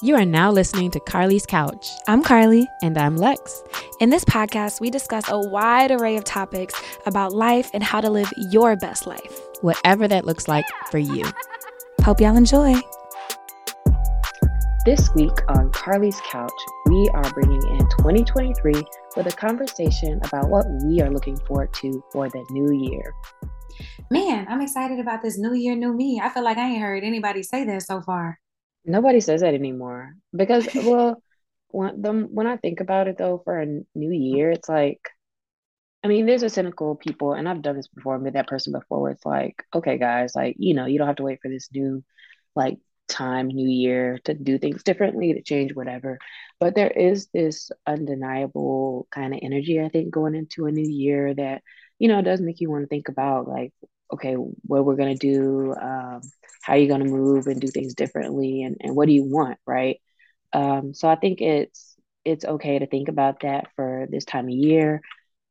You are now listening to Carly's Couch. I'm Carly. And I'm Lex. In this podcast, we discuss a wide array of topics about life and how to live your best life, whatever that looks like for you. Hope y'all enjoy. This week on Carly's Couch, we are bringing in 2023 with a conversation about what we are looking forward to for the new year. Man, I'm excited about this new year, new me. I feel like I ain't heard anybody say that so far. Nobody says that anymore because, well, when the when I think about it though, for a new year, it's like, I mean, there's a cynical people, and I've done this before, I've been that person before. Where it's like, okay, guys, like you know, you don't have to wait for this new, like time, new year to do things differently, to change whatever. But there is this undeniable kind of energy, I think, going into a new year that you know does make you want to think about like, okay, what we're gonna do. Um, how you're going to move and do things differently and, and what do you want right? Um, so i think it's it's okay to think about that for this time of year.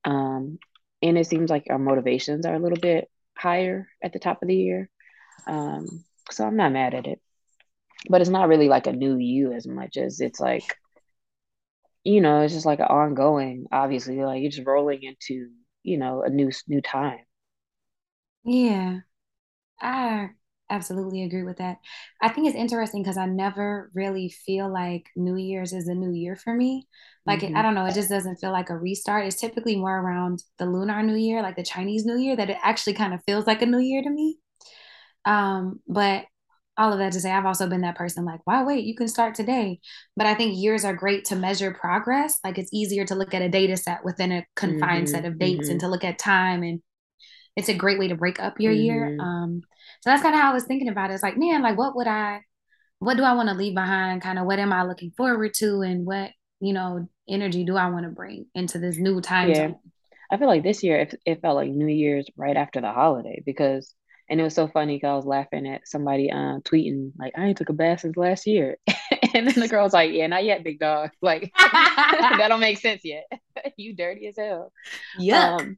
Um, and it seems like our motivations are a little bit higher at the top of the year. Um, so i'm not mad at it. But it's not really like a new you as much as it's like you know it's just like an ongoing obviously like you're just rolling into you know a new new time. Yeah. I absolutely agree with that. I think it's interesting because I never really feel like New Year's is a new year for me. Like, mm-hmm. it, I don't know, it just doesn't feel like a restart. It's typically more around the Lunar New Year, like the Chinese New Year, that it actually kind of feels like a new year to me. Um, but all of that to say, I've also been that person like, why wait? You can start today. But I think years are great to measure progress. Like, it's easier to look at a data set within a confined mm-hmm. set of dates mm-hmm. and to look at time and it's a great way to break up your year. Mm-hmm. Um, so that's kind of how I was thinking about it. It's like, man, like what would I, what do I want to leave behind? Kind of what am I looking forward to, and what you know energy do I want to bring into this new time? Yeah, zone? I feel like this year it, it felt like New Year's right after the holiday because, and it was so funny because I was laughing at somebody um tweeting like I ain't took a bath since last year, and then the girl was like, yeah, not yet, big dog. Like that don't make sense yet. you dirty as hell. Yeah. Um,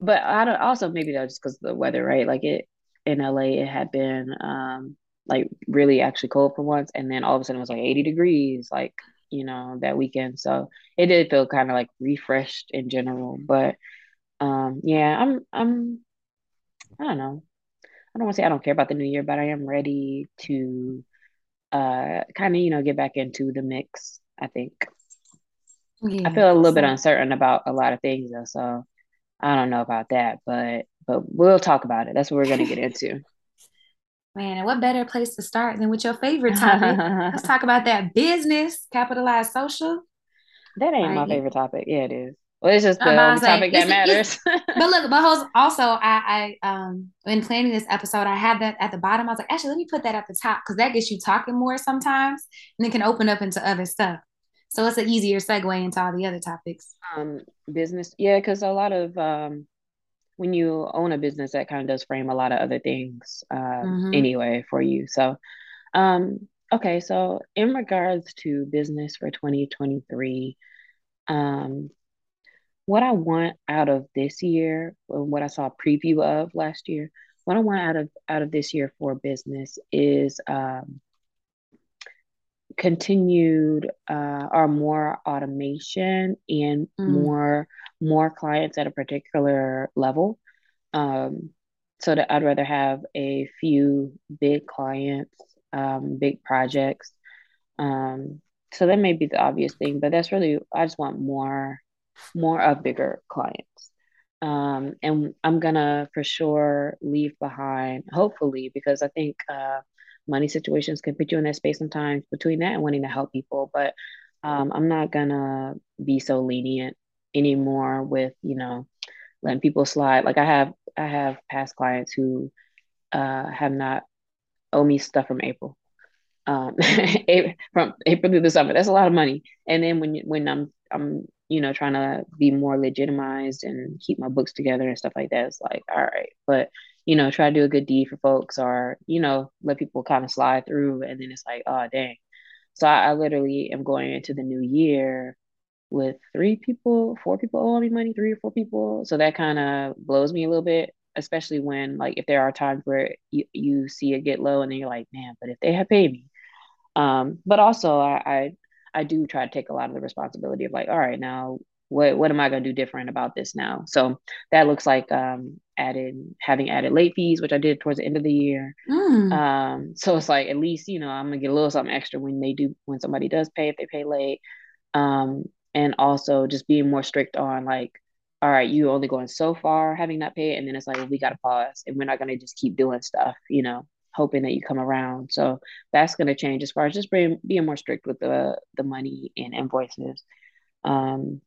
but I don't also maybe that's just because of the weather, right? Like it in LA, it had been um like really actually cold for once, and then all of a sudden it was like 80 degrees, like you know that weekend. So it did feel kind of like refreshed in general. But um yeah, I'm I'm I don't know. I don't want to say I don't care about the new year, but I am ready to uh kind of you know get back into the mix. I think. Yeah, I feel a little so- bit uncertain about a lot of things though, so I don't know about that, but but we'll talk about it. That's what we're gonna get into. Man, and what better place to start than with your favorite topic? Let's talk about that business, capitalized social. That ain't my favorite topic. Yeah, it is. Well, it's just the topic that matters. but look, but also, I, I, um, in planning this episode, I had that at the bottom. I was like, actually, let me put that at the top because that gets you talking more sometimes, and it can open up into other stuff. So it's an easier segue into all the other topics. Um, business, yeah, because a lot of um, when you own a business, that kind of does frame a lot of other things uh, mm-hmm. anyway for you. So, um, okay, so in regards to business for 2023, um, what I want out of this year, what I saw a preview of last year, what I want out of out of this year for business is um, continued uh, or more automation and mm. more more clients at a particular level. Um, so that I'd rather have a few big clients, um, big projects. Um, so that may be the obvious thing, but that's really I just want more more of bigger clients. Um, and I'm gonna for sure leave behind, hopefully, because I think uh, money situations can put you in that space sometimes between that and wanting to help people. But um, I'm not gonna be so lenient anymore with you know letting people slide. Like I have I have past clients who uh, have not owe me stuff from April. Um, from April through the summer. That's a lot of money. And then when when I'm I'm you know trying to be more legitimized and keep my books together and stuff like that, it's like all right. But you know, try to do a good deed for folks or, you know, let people kind of slide through. And then it's like, oh, dang. So I, I literally am going into the new year with three people, four people owing me money, three or four people. So that kind of blows me a little bit, especially when, like, if there are times where you, you see it get low and then you're like, man, but if they had paid me, Um, but also I, I I do try to take a lot of the responsibility of like, all right, now what what am I gonna do different about this now? So that looks like um added having added late fees, which I did towards the end of the year. Mm. Um, so it's like at least you know I'm gonna get a little something extra when they do when somebody does pay if they pay late. Um, and also just being more strict on like, all right, you only going so far having not paid, and then it's like well, we gotta pause and we're not gonna just keep doing stuff, you know, hoping that you come around. So that's gonna change as far as just being being more strict with the the money and invoices. Um,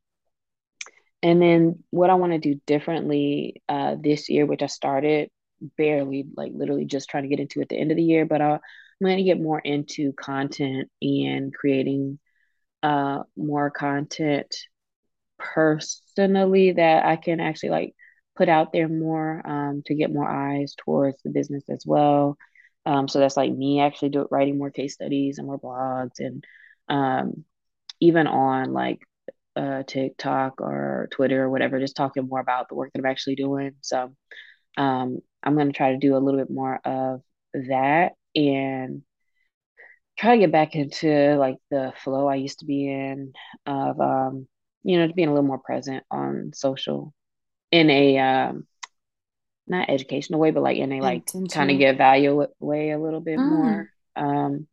and then what I want to do differently uh, this year, which I started barely, like literally just trying to get into at the end of the year, but I, I'm going to get more into content and creating uh, more content personally that I can actually like put out there more um, to get more eyes towards the business as well. Um, so that's like me actually do, writing more case studies and more blogs and um, even on like uh, TikTok or Twitter or whatever, just talking more about the work that I'm actually doing. So um, I'm going to try to do a little bit more of that and try to get back into like the flow I used to be in of, um, you know, being a little more present on social in a, um, not educational way, but like in a like kind of get value way a little bit mm. more. Um,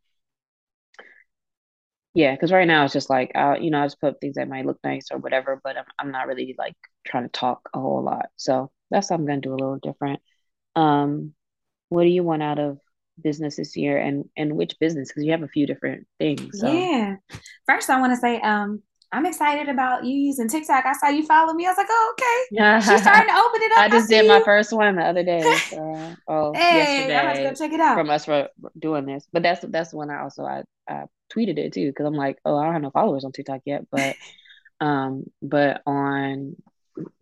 yeah, because right now it's just like uh, you know, I just put things that might look nice or whatever, but I'm I'm not really like trying to talk a whole lot. So that's what I'm gonna do a little different. Um, what do you want out of business this year, and and which business? Because you have a few different things. So. Yeah. First, I want to say, um, I'm excited about you using TikTok. I saw you follow me. I was like, oh, okay. Yeah. She's starting to open it up. I just I did my first one the other day. So, oh, hey, yesterday. I to go check it out. From us for doing this. But that's that's one I also I, I tweeted it too because I'm like, oh, I don't have no followers on TikTok yet, but um, but on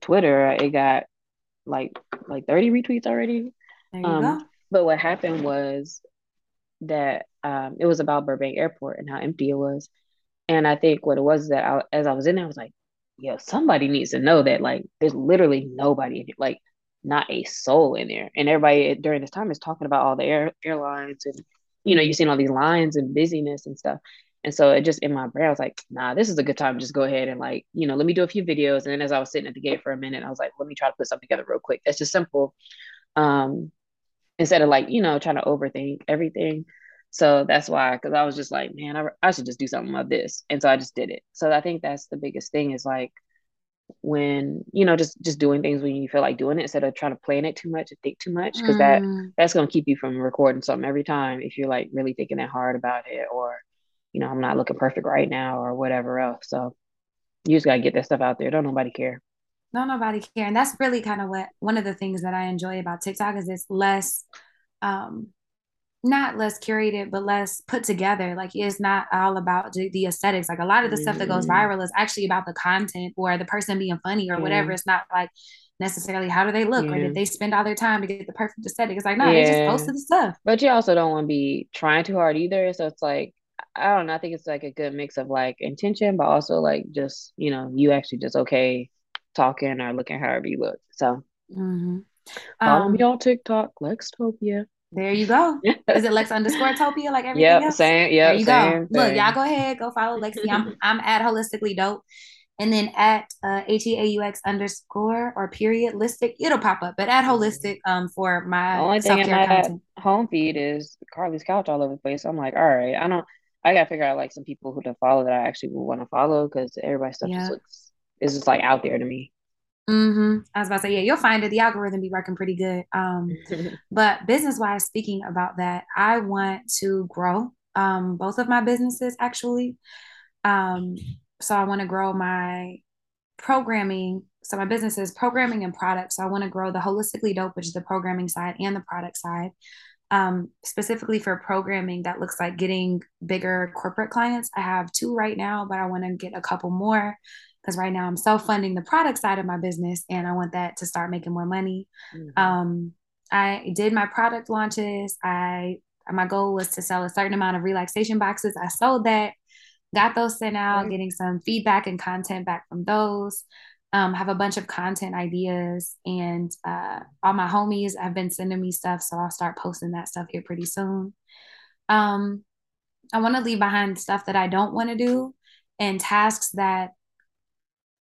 Twitter it got like like 30 retweets already. Um, but what happened was that um, it was about Burbank Airport and how empty it was, and I think what it was that I, as I was in there, I was like, yo, somebody needs to know that like there's literally nobody in it, like not a soul in there, and everybody during this time is talking about all the air airlines and you know, you're seeing all these lines and busyness and stuff. And so it just in my brain, I was like, nah, this is a good time just go ahead and like, you know, let me do a few videos. And then as I was sitting at the gate for a minute, I was like, let me try to put something together real quick. That's just simple. Um, instead of like, you know, trying to overthink everything. So that's why, because I was just like, man, I, I should just do something like this. And so I just did it. So I think that's the biggest thing is like when you know just just doing things when you feel like doing it instead of trying to plan it too much and think too much because mm. that that's going to keep you from recording something every time if you're like really thinking that hard about it or you know i'm not looking perfect right now or whatever else. So you just got to get that stuff out there. Don't nobody care. Don't nobody care. And that's really kind of what one of the things that i enjoy about tiktok is it's less um not less curated but less put together like it's not all about the aesthetics like a lot of the mm-hmm. stuff that goes mm-hmm. viral is actually about the content or the person being funny or whatever it's not like necessarily how do they look yeah. or did they spend all their time to get the perfect aesthetic it's like no yeah. they just posted the stuff but you also don't want to be trying too hard either so it's like i don't know i think it's like a good mix of like intention but also like just you know you actually just okay talking or looking however you look so mm-hmm. follow um, me on tiktok lextopia there you go. Is it Lex underscore Topia like everything yep, else? Same. Yeah. There you go. Thing. Look, y'all go ahead, go follow Lexi. I'm I'm at holistically dope. And then at uh, H-E-A-U-X underscore or period listic, it'll pop up. But at holistic um for my the only thing in my content. home feed is Carly's couch all over the place. I'm like, all right, I don't I gotta figure out like some people who to follow that I actually would want to follow because everybody's stuff yeah. just looks is just like out there to me. Mm-hmm. I was about to say, yeah, you'll find it. The algorithm be working pretty good. Um, but business wise, speaking about that, I want to grow um, both of my businesses actually. Um, so I want to grow my programming. So my business is programming and products. So I want to grow the holistically dope, which is the programming side and the product side. Um, specifically for programming, that looks like getting bigger corporate clients. I have two right now, but I want to get a couple more because right now I'm self funding the product side of my business and I want that to start making more money. Mm-hmm. Um, I did my product launches. I my goal was to sell a certain amount of relaxation boxes. I sold that, got those sent out, right. getting some feedback and content back from those. Um, have a bunch of content ideas, and uh, all my homies have been sending me stuff, so I'll start posting that stuff here pretty soon. Um, I want to leave behind stuff that I don't want to do and tasks that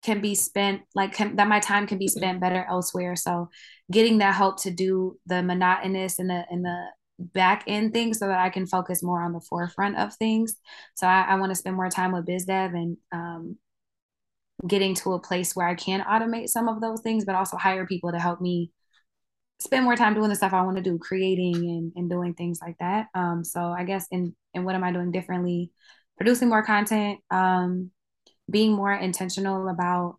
can be spent like can, that my time can be spent better elsewhere so getting that help to do the monotonous and the and the back end things so that I can focus more on the forefront of things. So I, I want to spend more time with biz dev and um, getting to a place where I can automate some of those things, but also hire people to help me spend more time doing the stuff I want to do, creating and, and doing things like that. Um, so I guess in and what am I doing differently? Producing more content, um, being more intentional about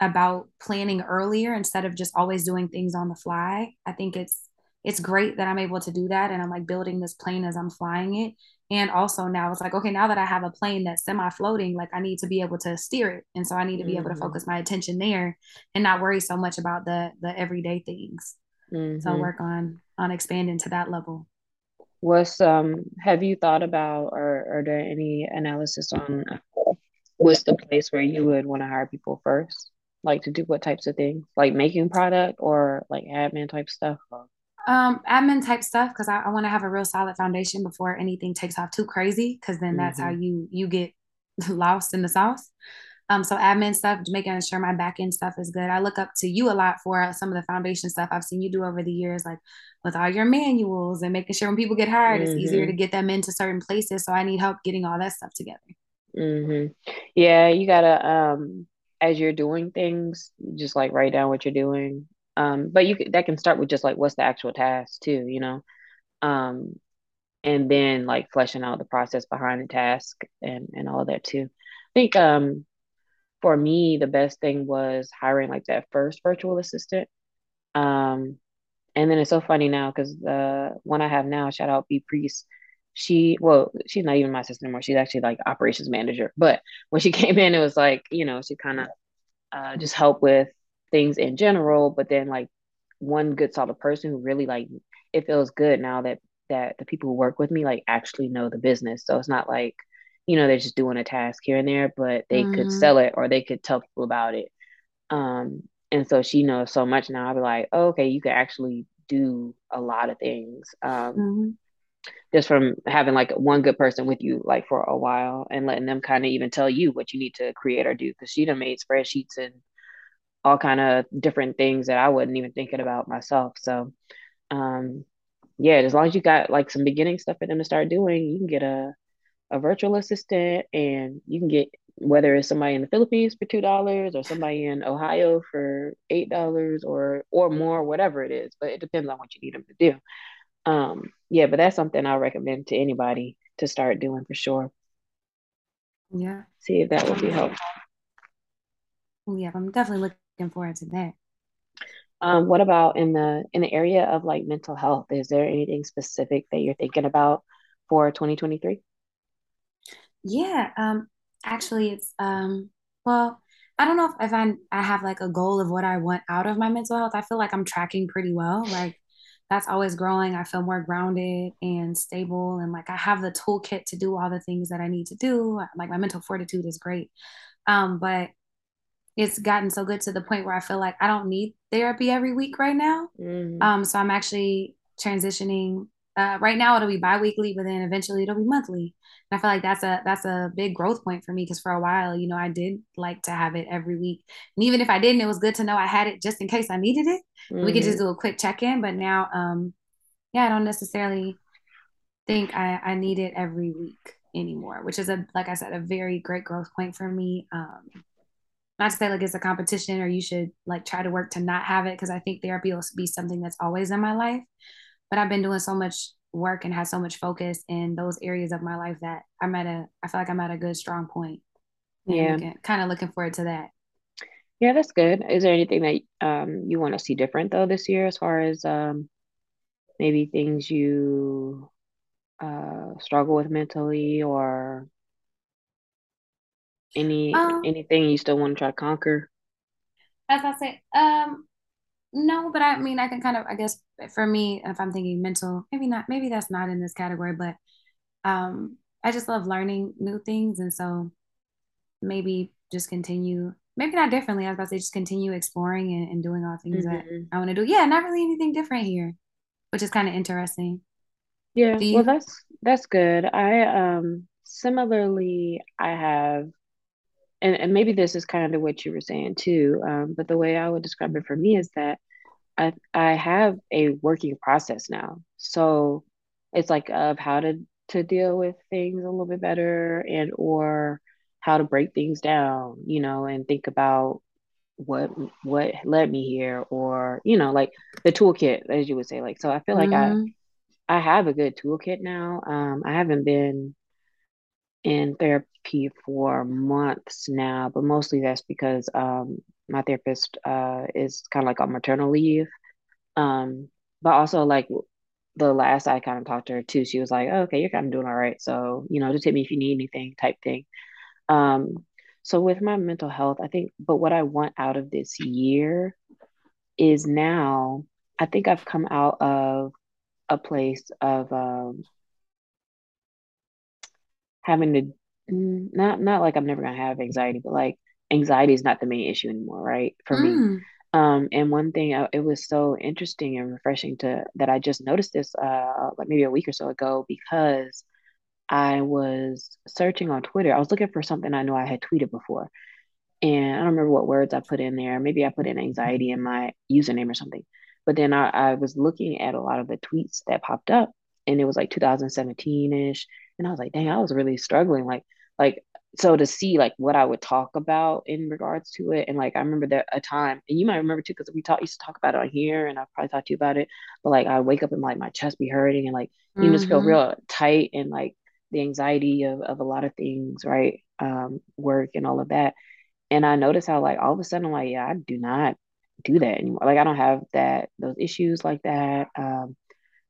about planning earlier instead of just always doing things on the fly. I think it's it's great that I'm able to do that and I'm like building this plane as I'm flying it. And also now it's like, okay, now that I have a plane that's semi floating, like I need to be able to steer it. And so I need to be mm-hmm. able to mm-hmm. focus my attention there and not worry so much about the the everyday things. Mm-hmm. So work on on expanding to that level. What's um have you thought about or are there any analysis on what's the place where you would want to hire people first? Like to do what types of things? Like making product or like admin type stuff? Um, admin type stuff because I, I want to have a real solid foundation before anything takes off too crazy because then that's mm-hmm. how you you get lost in the sauce. Um, so admin stuff, making sure my back end stuff is good. I look up to you a lot for some of the foundation stuff I've seen you do over the years, like with all your manuals and making sure when people get hired, mm-hmm. it's easier to mm-hmm. get them into certain places. So I need help getting all that stuff together. Mm-hmm. Yeah, you gotta um as you're doing things, just like write down what you're doing um, but you that can start with just like what's the actual task too, you know, um, and then like fleshing out the process behind the task and and all of that too. I think um, for me the best thing was hiring like that first virtual assistant. Um, and then it's so funny now because the one I have now, shout out B Priest, she well she's not even my assistant anymore she's actually like operations manager but when she came in it was like you know she kind of uh, just helped with things in general, but then like one good solid person who really like it feels good now that that the people who work with me like actually know the business. So it's not like, you know, they're just doing a task here and there, but they mm-hmm. could sell it or they could tell people about it. Um, and so she knows so much now. I'll be like, oh, okay, you can actually do a lot of things. Um, mm-hmm. Just from having like one good person with you like for a while and letting them kind of even tell you what you need to create or do because she done made spreadsheets and all kind of different things that I wasn't even thinking about myself. So, um, yeah, as long as you got like some beginning stuff for them to start doing, you can get a a virtual assistant, and you can get whether it's somebody in the Philippines for two dollars or somebody in Ohio for eight dollars or or more, whatever it is. But it depends on what you need them to do. Um, yeah, but that's something I recommend to anybody to start doing for sure. Yeah. See if that would be helpful. Yeah, I'm definitely looking looking forward to that. Um, what about in the in the area of like mental health? Is there anything specific that you're thinking about for 2023? Yeah, um, actually, it's um, well, I don't know if, if I I have like a goal of what I want out of my mental health. I feel like I'm tracking pretty well. Like that's always growing. I feel more grounded and stable, and like I have the toolkit to do all the things that I need to do. Like my mental fortitude is great, um, but it's gotten so good to the point where I feel like I don't need therapy every week right now. Mm-hmm. Um, so I'm actually transitioning. Uh, right now it'll be biweekly, but then eventually it'll be monthly. And I feel like that's a that's a big growth point for me because for a while, you know, I did like to have it every week, and even if I didn't, it was good to know I had it just in case I needed it. Mm-hmm. We could just mm-hmm. do a quick check in. But now, um, yeah, I don't necessarily think I I need it every week anymore, which is a like I said, a very great growth point for me. Um, not to say like it's a competition or you should like try to work to not have it because I think therapy will be something that's always in my life. But I've been doing so much work and had so much focus in those areas of my life that I'm at a I feel like I'm at a good strong point. Yeah. kind of looking forward to that. Yeah, that's good. Is there anything that um you want to see different though this year as far as um maybe things you uh struggle with mentally or any um, anything you still want to try to conquer? As I say, um, no, but I mean, I can kind of, I guess, for me, if I'm thinking mental, maybe not, maybe that's not in this category, but um, I just love learning new things, and so maybe just continue, maybe not differently. I was about to say, just continue exploring and, and doing all things mm-hmm. that I want to do. Yeah, not really anything different here, which is kind of interesting. Yeah, well that's that's good. I um similarly I have and, and maybe this is kind of what you were saying too, um, but the way I would describe it for me is that I I have a working process now. So it's like of how to to deal with things a little bit better and or how to break things down, you know, and think about what what led me here or, you know, like the toolkit, as you would say. Like so I feel like mm-hmm. I I have a good toolkit now. Um I haven't been in therapy for months now, but mostly that's because um my therapist uh is kind of like on maternal leave. Um, but also like the last I kind of talked to her too, she was like, oh, okay, you're kind of doing all right. So, you know, just hit me if you need anything type thing. Um, so with my mental health, I think, but what I want out of this year is now, I think I've come out of a place of um, having to mm, not not like I'm never gonna have anxiety, but like anxiety is not the main issue anymore, right? For mm. me. Um, and one thing uh, it was so interesting and refreshing to that I just noticed this uh like maybe a week or so ago because I was searching on Twitter. I was looking for something I know I had tweeted before. And I don't remember what words I put in there. Maybe I put in anxiety in my username or something. But then I, I was looking at a lot of the tweets that popped up and it was like 2017-ish. And I was like, dang, I was really struggling. Like, like so to see like what I would talk about in regards to it, and like I remember that a time, and you might remember too, because we talk used to talk about it on here, and I've probably talked to you about it. But like I wake up and like my chest be hurting, and like you mm-hmm. just feel mm-hmm. real tight, and like the anxiety of of a lot of things, right? Um, work and all of that. And I notice how like all of a sudden I'm like, yeah, I do not do that anymore. Like I don't have that those issues like that. Um,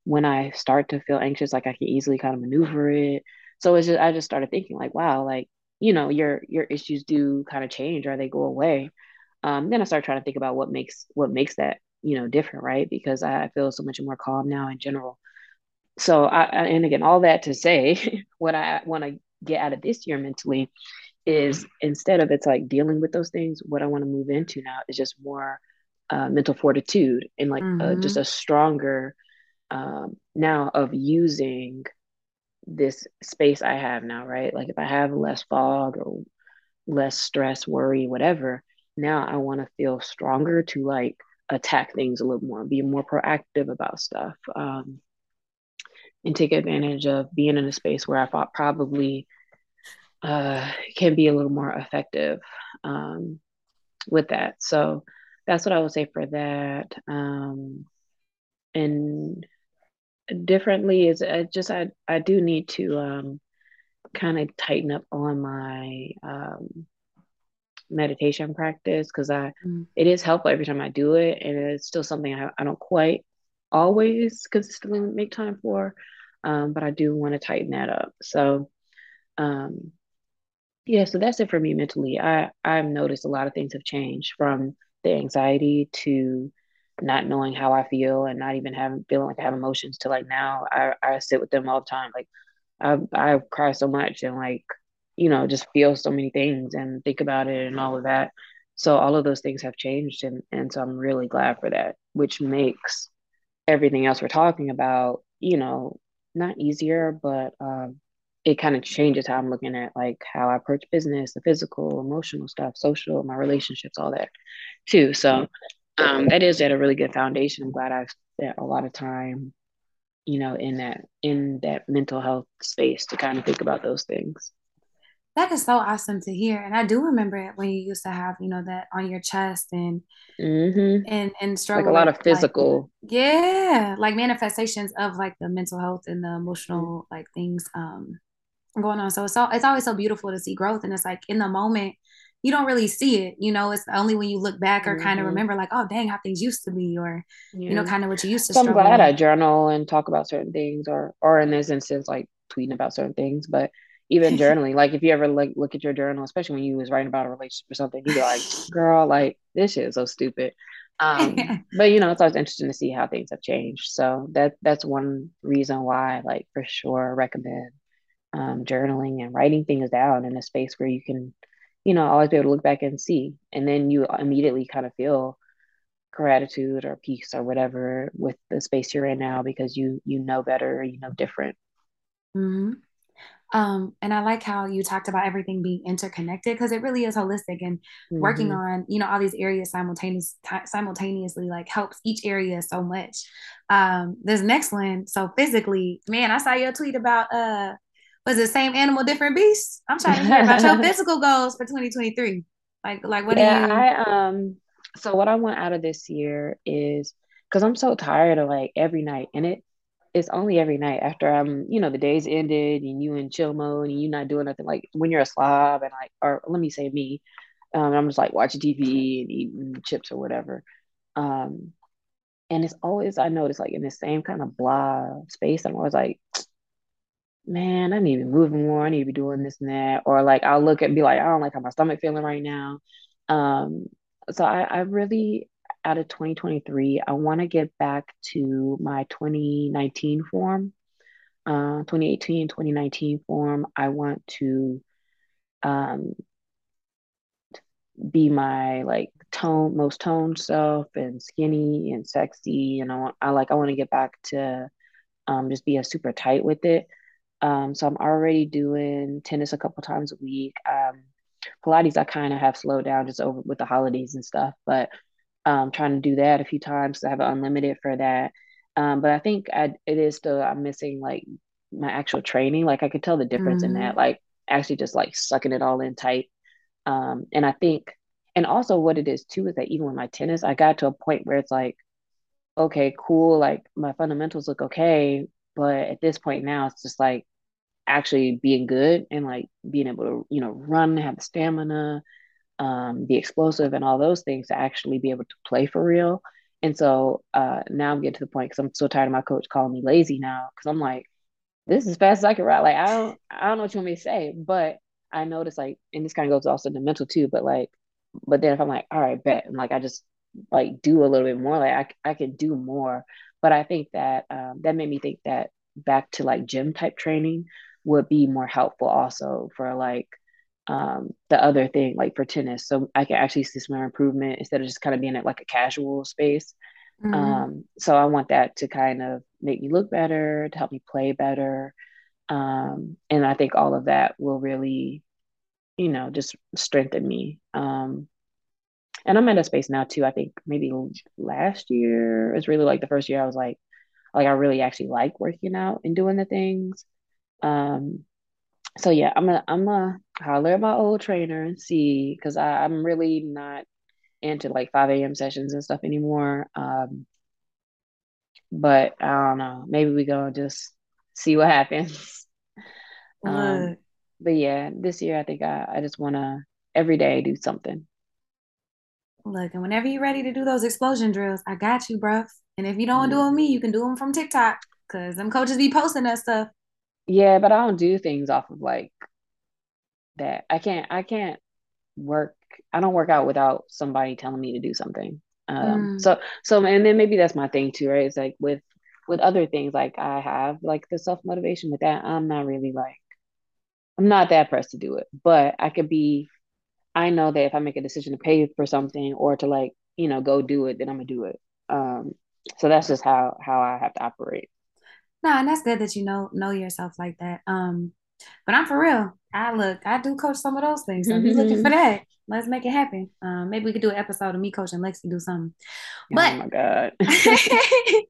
when I start to feel anxious, like I can easily kind of maneuver it. So it's just I just started thinking like, wow, like you know your your issues do kind of change or they go away um, then i start trying to think about what makes what makes that you know different right because i feel so much more calm now in general so i and again all that to say what i want to get out of this year mentally is instead of it's like dealing with those things what i want to move into now is just more uh, mental fortitude and like mm-hmm. uh, just a stronger um, now of using this space I have now, right? Like if I have less fog or less stress, worry, whatever, now I want to feel stronger to like attack things a little more, be more proactive about stuff, um, and take advantage of being in a space where I thought probably uh, can be a little more effective um, with that. So that's what I would say for that. Um, and differently is I just I I do need to um kind of tighten up on my um meditation practice because I mm. it is helpful every time I do it and it's still something I, I don't quite always consistently make time for um but I do want to tighten that up so um yeah so that's it for me mentally I I've noticed a lot of things have changed from the anxiety to not knowing how I feel and not even having feeling like I have emotions to like now I, I sit with them all the time. Like I I cry so much and like, you know, just feel so many things and think about it and all of that. So all of those things have changed and and so I'm really glad for that, which makes everything else we're talking about, you know, not easier, but um it kind of changes how I'm looking at like how I approach business, the physical, emotional stuff, social, my relationships, all that too. So um, that is at a really good foundation. I'm glad I've spent a lot of time, you know, in that in that mental health space to kind of think about those things. That is so awesome to hear, and I do remember it when you used to have, you know, that on your chest and mm-hmm. and and struggle like a lot of physical, like, yeah, like manifestations of like the mental health and the emotional like things um going on. So it's all it's always so beautiful to see growth, and it's like in the moment you don't really see it. You know, it's only when you look back or mm-hmm. kind of remember, like, oh, dang, how things used to be, or yeah. you know, kind of what you used to. So I'm glad with. I journal and talk about certain things, or or in this instance, like tweeting about certain things. But even journaling, like if you ever like look at your journal, especially when you was writing about a relationship or something, you be like, girl, like this shit is so stupid. Um, but you know, it's always interesting to see how things have changed. So that that's one reason why, like for sure, recommend um, journaling and writing things down in a space where you can you know, always be able to look back and see. And then you immediately kind of feel gratitude or peace or whatever with the space you're in now because you you know better, you know different. Mm-hmm. Um, and I like how you talked about everything being interconnected because it really is holistic and mm-hmm. working on, you know, all these areas simultaneous simultaneously like helps each area so much. Um, this next one, so physically, man, I saw your tweet about uh was it same animal, different beast? I'm trying to hear about your physical goals for 2023. Like like what yeah, do you Yeah, I um so what I want out of this year is because I'm so tired of like every night and it it's only every night after I'm, you know, the day's ended and you in chill mode and you not doing nothing. Like when you're a slob and like, or let me say me, um, I'm just like watching TV and eating chips or whatever. Um, and it's always I notice like in the same kind of blah space. I'm always like, man, I need to be moving more. I need to be doing this and that. Or like I'll look and be like, I don't like how my stomach feeling right now. Um, so I, I really out of 2023, I want to get back to my 2019 form, uh, 2018, 2019 form. I want to um, be my like tone, most toned self and skinny and sexy. And I want, I like, I want to get back to um, just be a super tight with it. Um, so I'm already doing tennis a couple times a week. Um, Pilates, I kind of have slowed down just over with the holidays and stuff, but um, trying to do that a few times. I have unlimited for that. Um, but I think I, it is still, I'm missing like my actual training. Like I could tell the difference mm-hmm. in that, like actually just like sucking it all in tight. Um, and I think, and also what it is too is that even with my tennis, I got to a point where it's like, okay, cool, like my fundamentals look okay, but at this point now, it's just like actually being good and like being able to, you know, run, have the stamina, um, be explosive and all those things to actually be able to play for real. And so uh, now I'm getting to the point because I'm so tired of my coach calling me lazy now because I'm like, this is as fast as I can ride. Like I don't, I don't know what you want me to say, but I notice like, and this kind of goes also the mental too. But like, but then if I'm like, all right, bet, and like I just like do a little bit more, like I I can do more. But I think that um, that made me think that back to like gym type training would be more helpful also for like um, the other thing, like for tennis. So I can actually see some improvement instead of just kind of being at like a casual space. Mm-hmm. Um, so I want that to kind of make me look better, to help me play better. Um, and I think all of that will really, you know, just strengthen me. Um, and I'm in a space now too. I think maybe last year is really like the first year I was like, like I really actually like working out and doing the things. Um, so yeah, I'm gonna I'm gonna holler at my old trainer and see because I'm really not into like 5 a.m. sessions and stuff anymore. Um, but I don't know. Maybe we gonna just see what happens. um, but yeah, this year I think I, I just wanna every day do something. Look, and whenever you're ready to do those explosion drills, I got you, bro. And if you don't do them me, you can do them from TikTok because them coaches be posting that stuff. Yeah, but I don't do things off of like that. I can't I can't work I don't work out without somebody telling me to do something. Um mm. so so and then maybe that's my thing too, right? It's like with with other things like I have like the self motivation with that, I'm not really like I'm not that pressed to do it. But I could be I know that if I make a decision to pay for something or to like, you know, go do it, then I'm gonna do it. Um so that's just how how I have to operate. No, and that's good that you know know yourself like that. Um, but I'm for real. I look, I do coach some of those things. So mm-hmm. looking for that. Let's make it happen. Um, maybe we could do an episode of me coaching Lexi do something. But oh my god.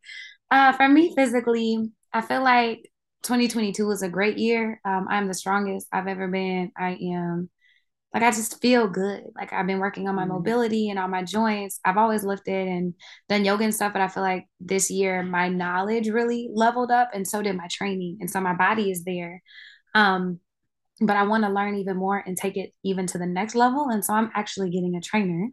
uh, for me physically, I feel like 2022 was a great year. Um, I'm the strongest I've ever been. I am like I just feel good. Like I've been working on my mm-hmm. mobility and on my joints. I've always lifted and done yoga and stuff, but I feel like this year my knowledge really leveled up and so did my training. And so my body is there. Um, but I want to learn even more and take it even to the next level. And so I'm actually getting a trainer,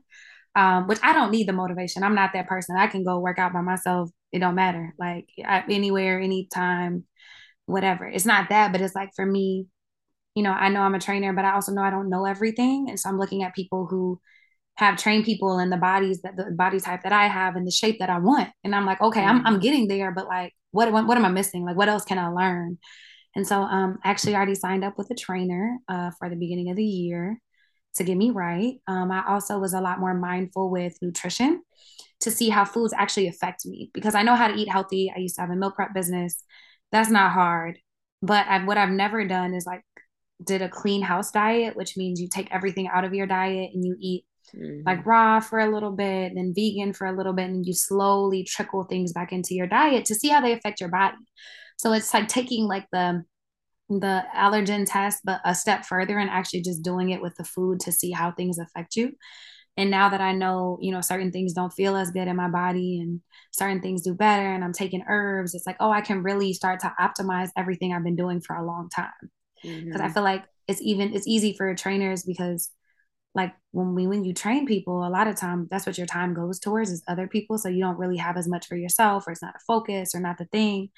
um, which I don't need the motivation. I'm not that person. I can go work out by myself. It don't matter. Like I, anywhere, anytime, whatever. It's not that, but it's like for me, you know, I know I'm a trainer, but I also know I don't know everything. And so I'm looking at people who have trained people and the bodies that the body type that I have and the shape that I want. And I'm like, okay, I'm, I'm mm-hmm. getting there, but like, what, what am I missing? Like, what else can I learn? And so um, I actually already signed up with a trainer uh, for the beginning of the year. to get me right. Um, I also was a lot more mindful with nutrition to see how foods actually affect me because I know how to eat healthy. I used to have a meal prep business. That's not hard. But I've, what I've never done is like did a clean house diet, which means you take everything out of your diet and you eat mm-hmm. like raw for a little bit, then vegan for a little bit, and you slowly trickle things back into your diet to see how they affect your body. So it's like taking like the the allergen test, but a step further and actually just doing it with the food to see how things affect you. And now that I know, you know, certain things don't feel as good in my body and certain things do better, and I'm taking herbs, it's like, oh, I can really start to optimize everything I've been doing for a long time. Because mm-hmm. I feel like it's even it's easy for trainers because like when we when you train people a lot of time that's what your time goes towards is other people. So you don't really have as much for yourself or it's not a focus or not the thing.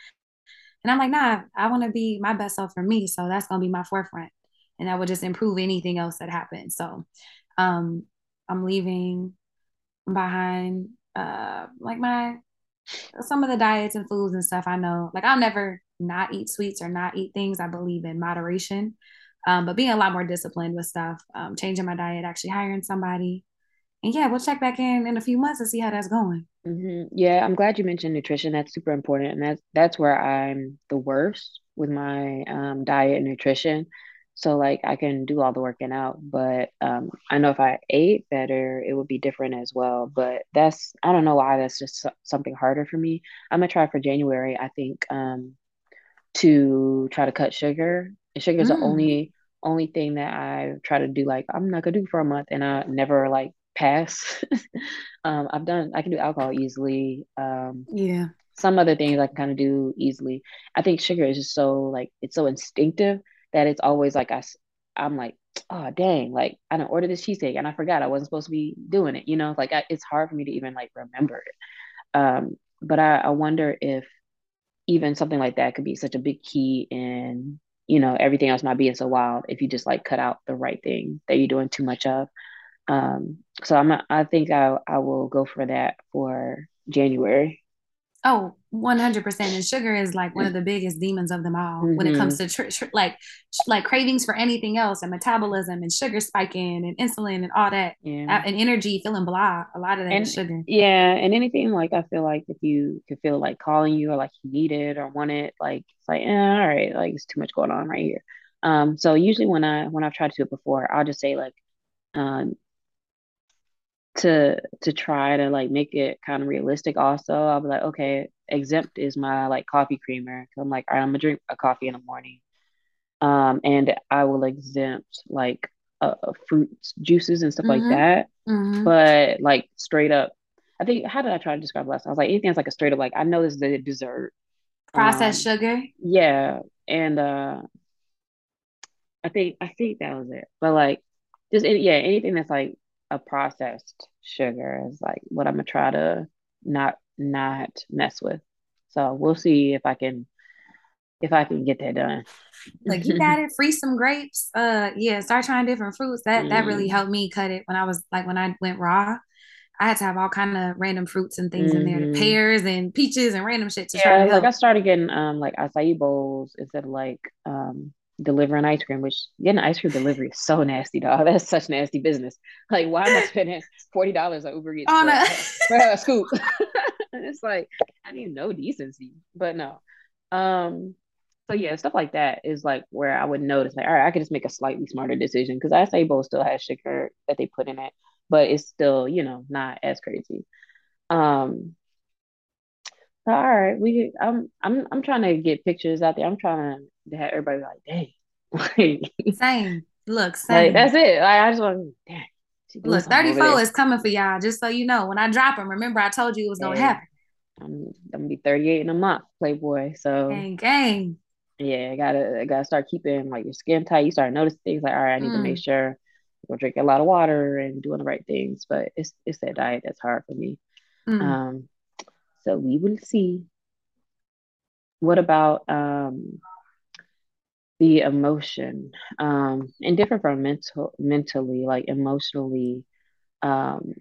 And i'm like nah i want to be my best self for me. So that's going to be my forefront. And that would just improve anything else that happens. So um i'm leaving behind uh like my some of the diets and foods and stuff i know. Like i'll never not eat sweets or not eat things i believe in moderation um, but being a lot more disciplined with stuff, um, changing my diet, actually hiring somebody. And yeah, we'll check back in in a few months and see how that's going. Mm-hmm. Yeah, I'm glad you mentioned nutrition. That's super important, and that's that's where I'm the worst with my um, diet and nutrition. So like I can do all the working out, but um, I know if I ate better, it would be different as well. But that's I don't know why that's just something harder for me. I'm gonna try for January. I think um, to try to cut sugar. And sugar is mm. the only only thing that I try to do, like I'm not gonna do for a month, and I never like pass. um, I've done, I can do alcohol easily. Um, yeah. Some other things I can kind of do easily. I think sugar is just so like it's so instinctive that it's always like I, I'm like, oh dang, like I didn't order this cheesecake and I forgot I wasn't supposed to be doing it. You know, like I, it's hard for me to even like remember it. Um, but I, I wonder if even something like that could be such a big key in you know everything else not being so wild if you just like cut out the right thing that you're doing too much of. Um so i'm i think i i will go for that for january oh 100% and sugar is like one of the biggest demons of them all mm-hmm. when it comes mm-hmm. to tr- tr- like like cravings for anything else and metabolism and sugar spiking and insulin and all that yeah. and energy feeling blah a lot of that and, sugar yeah and anything like i feel like if you could feel like calling you or like you need it or want it like it's like eh, all right like it's too much going on right here um so usually when i when i've tried to do it before i'll just say like um to to try to like make it kind of realistic also i'll be like okay exempt is my like coffee creamer. I'm like right, i'm gonna drink a coffee in the morning. Um and i will exempt like uh, fruits juices and stuff mm-hmm. like that mm-hmm. but like straight up i think how did i try to describe last i was like anything that's like a straight up like i know this is a dessert. Processed um, sugar? yeah and uh i think i think that was it but like just yeah anything that's like a processed sugar is like what I'm gonna try to not not mess with. So we'll see if I can if I can get that done. like you got it, freeze some grapes. Uh yeah, start trying different fruits. That mm. that really mm. helped me cut it when I was like when I went raw. I had to have all kind of random fruits and things mm-hmm. in there, the mm-hmm. pears and peaches and random shit to yeah, try to like I started getting um like acai bowls instead of like um delivering ice cream, which getting ice cream delivery is so nasty, dog. That's such nasty business. Like, why am I spending forty dollars on Uber Eats for, a, for a scoop? it's like I even know decency, but no. Um, so yeah, stuff like that is like where I would notice, like, all right, I could just make a slightly smarter decision because acai bowl still has sugar that they put in it, but it's still, you know, not as crazy. Um, all right, we I'm I'm I'm trying to get pictures out there. I'm trying to have everybody like, dang. same. Look, same. Like, that's it. Like, I just want dang. Look, 34 is coming for y'all, just so you know. When I drop them, remember I told you it was gonna happen. I'm, I'm gonna be 38 in a month, Playboy. So gang, gang. Yeah, I gotta I gotta start keeping like your skin tight. You start noticing things like, all right, I need mm. to make sure we're drinking a lot of water and doing the right things. But it's it's that diet that's hard for me. Mm. Um, so we will see. What about um, the emotion? Um, and different from mental, mentally, like emotionally. Um,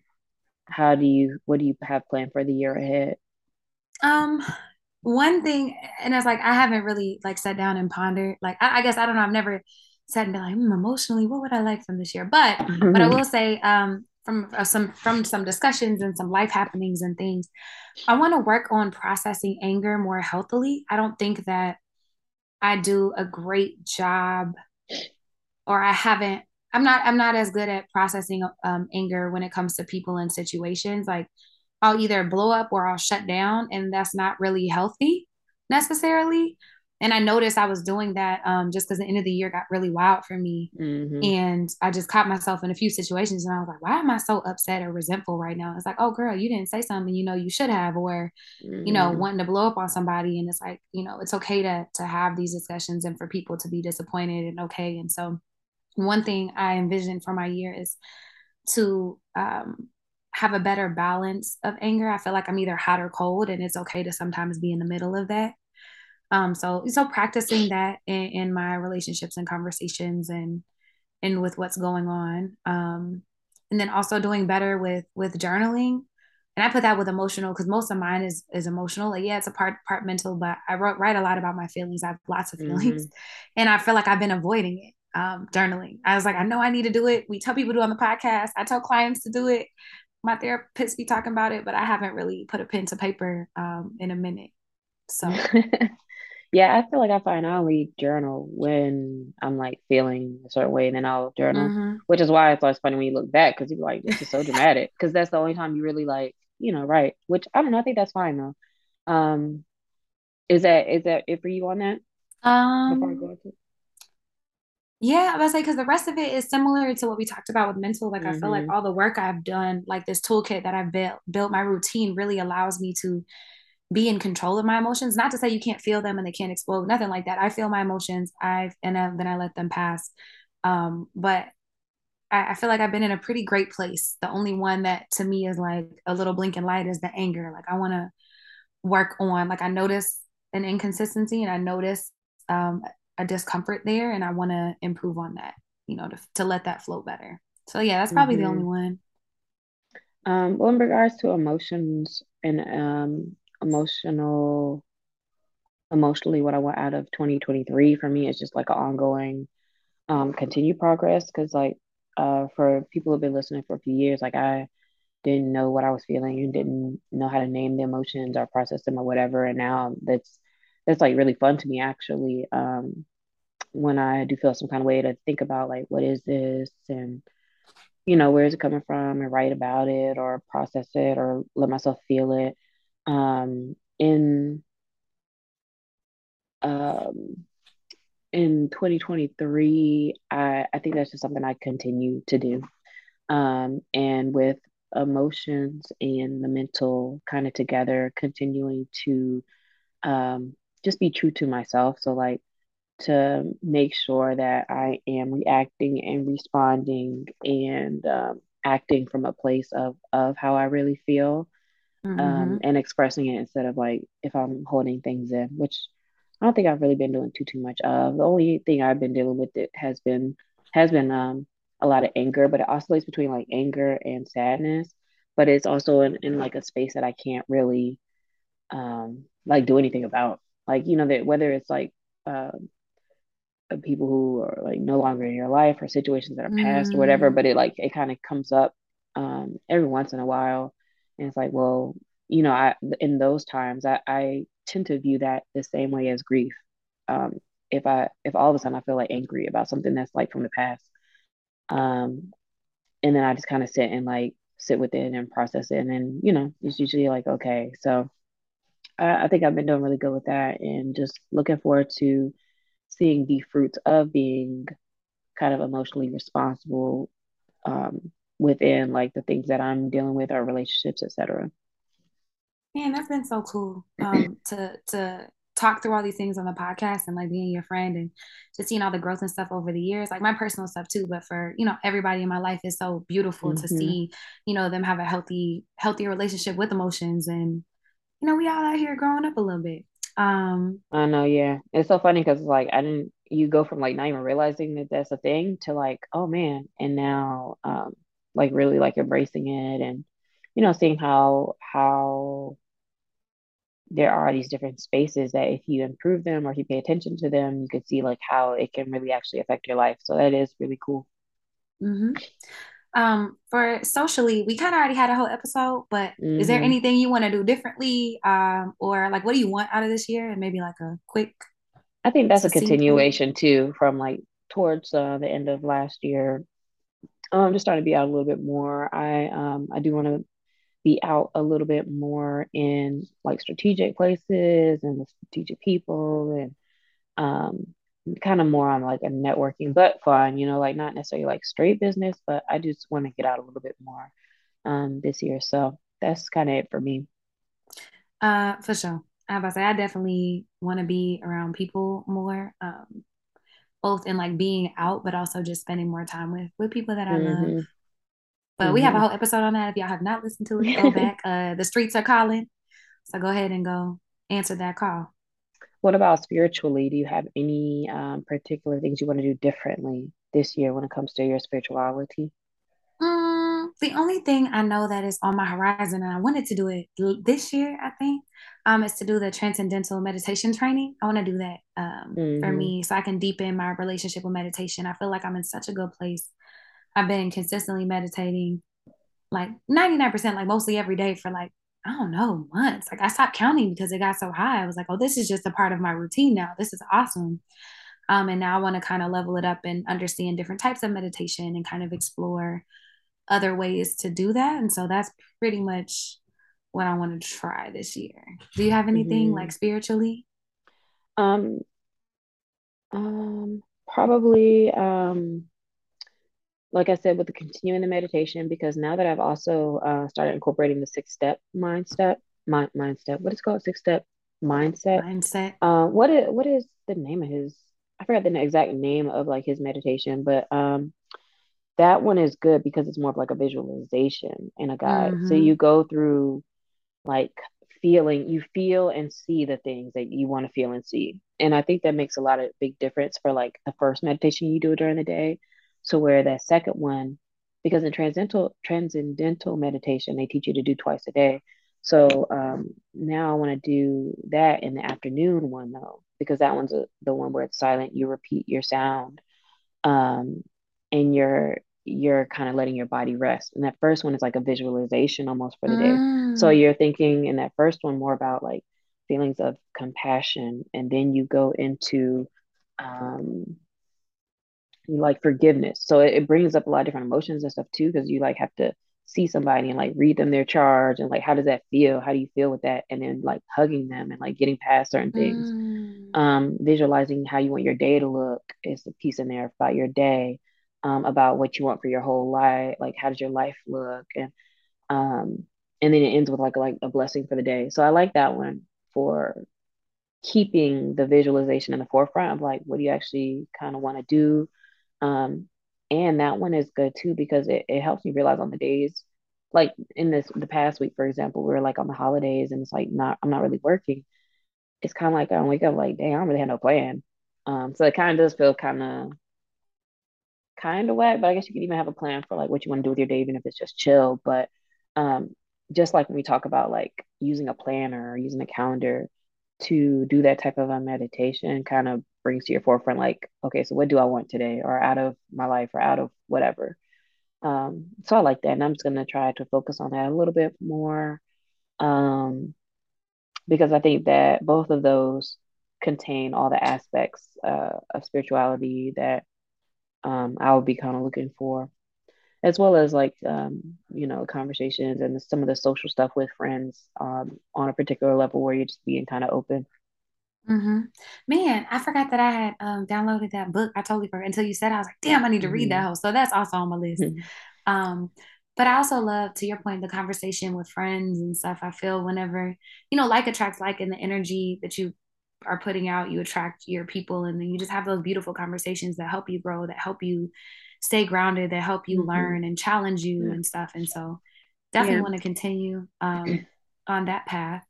how do you? What do you have planned for the year ahead? Um, one thing, and it's like I haven't really like sat down and pondered. Like I, I guess I don't know. I've never sat and be like, hmm, emotionally, what would I like from this year? But but I will say, um, from uh, some from some discussions and some life happenings and things, I want to work on processing anger more healthily. I don't think that I do a great job, or I haven't. I'm not. I'm not as good at processing um, anger when it comes to people and situations. Like I'll either blow up or I'll shut down, and that's not really healthy necessarily and I noticed I was doing that um, just because the end of the year got really wild for me, mm-hmm. and I just caught myself in a few situations, and I was like, "Why am I so upset or resentful right now?" It's like, "Oh, girl, you didn't say something, you know, you should have," or mm-hmm. you know, mm-hmm. wanting to blow up on somebody, and it's like, you know, it's okay to to have these discussions and for people to be disappointed and okay. And so, one thing I envisioned for my year is to um, have a better balance of anger. I feel like I'm either hot or cold, and it's okay to sometimes be in the middle of that. Um, so so practicing that in, in my relationships and conversations and and with what's going on. Um, and then also doing better with with journaling. And I put that with emotional because most of mine is is emotional. Like yeah, it's a part part mental, but I wrote write a lot about my feelings. I have lots of feelings, mm-hmm. and I feel like I've been avoiding it. Um, journaling. I was like, I know I need to do it. We tell people to do on the podcast. I tell clients to do it. My therapist be talking about it, but I haven't really put a pen to paper um, in a minute. So Yeah, I feel like I find I only journal when I'm like feeling a certain way, and then I'll journal, mm-hmm. which is why it's always funny when you look back because you're like, this is so dramatic. Because that's the only time you really like, you know, right? Which I don't know. I think that's fine though. Um, is that is that it for you on that? Um, yeah, I was like, because the rest of it is similar to what we talked about with mental. Like, mm-hmm. I feel like mm-hmm. all the work I've done, like this toolkit that I've built, built my routine, really allows me to be in control of my emotions. Not to say you can't feel them and they can't explode, nothing like that. I feel my emotions. I've and then I let them pass. Um, but I, I, feel like I've been in a pretty great place. The only one that to me is like a little blinking light is the anger. Like I want to work on. Like I notice an inconsistency and I notice um, a discomfort there, and I want to improve on that. You know, to to let that flow better. So yeah, that's probably mm-hmm. the only one. Um, well, in regards to emotions and um, emotional emotionally what I want out of 2023 for me is just like an ongoing um continued progress because like uh for people who've been listening for a few years like I didn't know what I was feeling and didn't know how to name the emotions or process them or whatever. And now that's that's like really fun to me actually um when I do feel some kind of way to think about like what is this and you know where is it coming from and write about it or process it or let myself feel it um, in um, in 2023, I, I think that's just something I continue to do. Um, and with emotions and the mental kind of together, continuing to um, just be true to myself. So, like, to make sure that I am reacting and responding and um, acting from a place of, of how I really feel mm-hmm. um, and expressing it instead of like if I'm holding things in, which I don't think I've really been doing too too much of. The only thing I've been dealing with it has been has been um a lot of anger, but it oscillates between like anger and sadness. But it's also in, in like a space that I can't really um like do anything about. Like, you know, that whether it's like um uh, people who are like no longer in your life or situations that are past mm. or whatever, but it like it kind of comes up um every once in a while and it's like, well, you know, I in those times I, I tend to view that the same way as grief. Um, if I if all of a sudden I feel like angry about something that's like from the past. Um, and then I just kind of sit and like sit with it and process it. And then, you know, it's usually like, okay. So I, I think I've been doing really good with that and just looking forward to seeing the fruits of being kind of emotionally responsible um, within like the things that I'm dealing with or relationships, etc. Man, that's been so cool um, to to talk through all these things on the podcast and like being your friend and just seeing all the growth and stuff over the years like my personal stuff too but for you know everybody in my life is so beautiful mm-hmm. to see you know them have a healthy healthy relationship with emotions and you know we all out here growing up a little bit um i know yeah it's so funny because like i didn't you go from like not even realizing that that's a thing to like oh man and now um like really like embracing it and you know seeing how how there are these different spaces that if you improve them or if you pay attention to them, you can see like how it can really actually affect your life. So that is really cool. Mm-hmm. Um, for socially, we kind of already had a whole episode, but mm-hmm. is there mm-hmm. anything you want to do differently? Um, or like what do you want out of this year? And maybe like a quick I think that's a continuation too from like towards uh, the end of last year. I'm um, just starting to be out a little bit more. I um I do want to be out a little bit more in like strategic places and with strategic people and um kind of more on like a networking but fun, you know, like not necessarily like straight business, but I just want to get out a little bit more um this year. So that's kind of it for me. Uh for sure. I about to say I definitely want to be around people more. Um both in like being out, but also just spending more time with with people that I mm-hmm. love. But mm-hmm. we have a mm-hmm. whole episode on that. If y'all have not listened to it, go back. Uh, the streets are calling, so go ahead and go answer that call. What about spiritually? Do you have any um, particular things you want to do differently this year when it comes to your spirituality? The only thing I know that is on my horizon, and I wanted to do it this year, I think, um, is to do the transcendental meditation training. I want to do that um, mm-hmm. for me so I can deepen my relationship with meditation. I feel like I'm in such a good place I've been consistently meditating like 99%, like mostly every day for like, I don't know, months. Like I stopped counting because it got so high. I was like, oh, this is just a part of my routine now. This is awesome. Um, and now I want to kind of level it up and understand different types of meditation and kind of explore other ways to do that. And so that's pretty much what I want to try this year. Do you have anything mm-hmm. like spiritually? Um, um, probably um like I said, with the continuing the meditation, because now that I've also uh, started incorporating the six step mindset, mind mindset, what is called six step mindset. Mindset. Uh, what is what is the name of his? I forgot the exact name of like his meditation, but um, that one is good because it's more of like a visualization and a guide. Mm-hmm. So you go through like feeling, you feel and see the things that you want to feel and see, and I think that makes a lot of big difference for like the first meditation you do during the day to where that second one, because in transcendental transcendental meditation, they teach you to do twice a day. So um, now I want to do that in the afternoon one though, because that one's a, the one where it's silent. You repeat your sound, um, and you're you're kind of letting your body rest. And that first one is like a visualization almost for the mm. day. So you're thinking in that first one more about like feelings of compassion, and then you go into um, like forgiveness. So it, it brings up a lot of different emotions and stuff too, because you like have to see somebody and like read them their charge and like how does that feel? How do you feel with that? And then like hugging them and like getting past certain things. Mm. Um, visualizing how you want your day to look is a piece in there about your day, um, about what you want for your whole life, like how does your life look? And um, and then it ends with like like a blessing for the day. So I like that one for keeping the visualization in the forefront of like what do you actually kind of want to do um, and that one is good too because it, it helps me realize on the days like in this the past week, for example, we are like on the holidays and it's like not I'm not really working. It's kind of like I wake up like, dang, I don't really have no plan. Um, so it kind of does feel kind of kind of wet, but I guess you could even have a plan for like what you want to do with your day, even if it's just chill. But um, just like when we talk about like using a planner or using a calendar to do that type of a meditation, kind of brings to your forefront like okay so what do i want today or out of my life or out of whatever um, so i like that and i'm just to try to focus on that a little bit more um, because i think that both of those contain all the aspects uh, of spirituality that um, i would be kind of looking for as well as like um, you know conversations and some of the social stuff with friends um, on a particular level where you're just being kind of open Mm-hmm. Man, I forgot that I had um, downloaded that book. I totally forgot until you said I was like, damn, I need to read that mm-hmm. whole. So that's also on my list. Mm-hmm. Um, but I also love, to your point, the conversation with friends and stuff. I feel whenever, you know, like attracts like and the energy that you are putting out, you attract your people and then you just have those beautiful conversations that help you grow, that help you stay grounded, that help you mm-hmm. learn and challenge you and stuff. And so definitely yeah. want to continue um, on that path.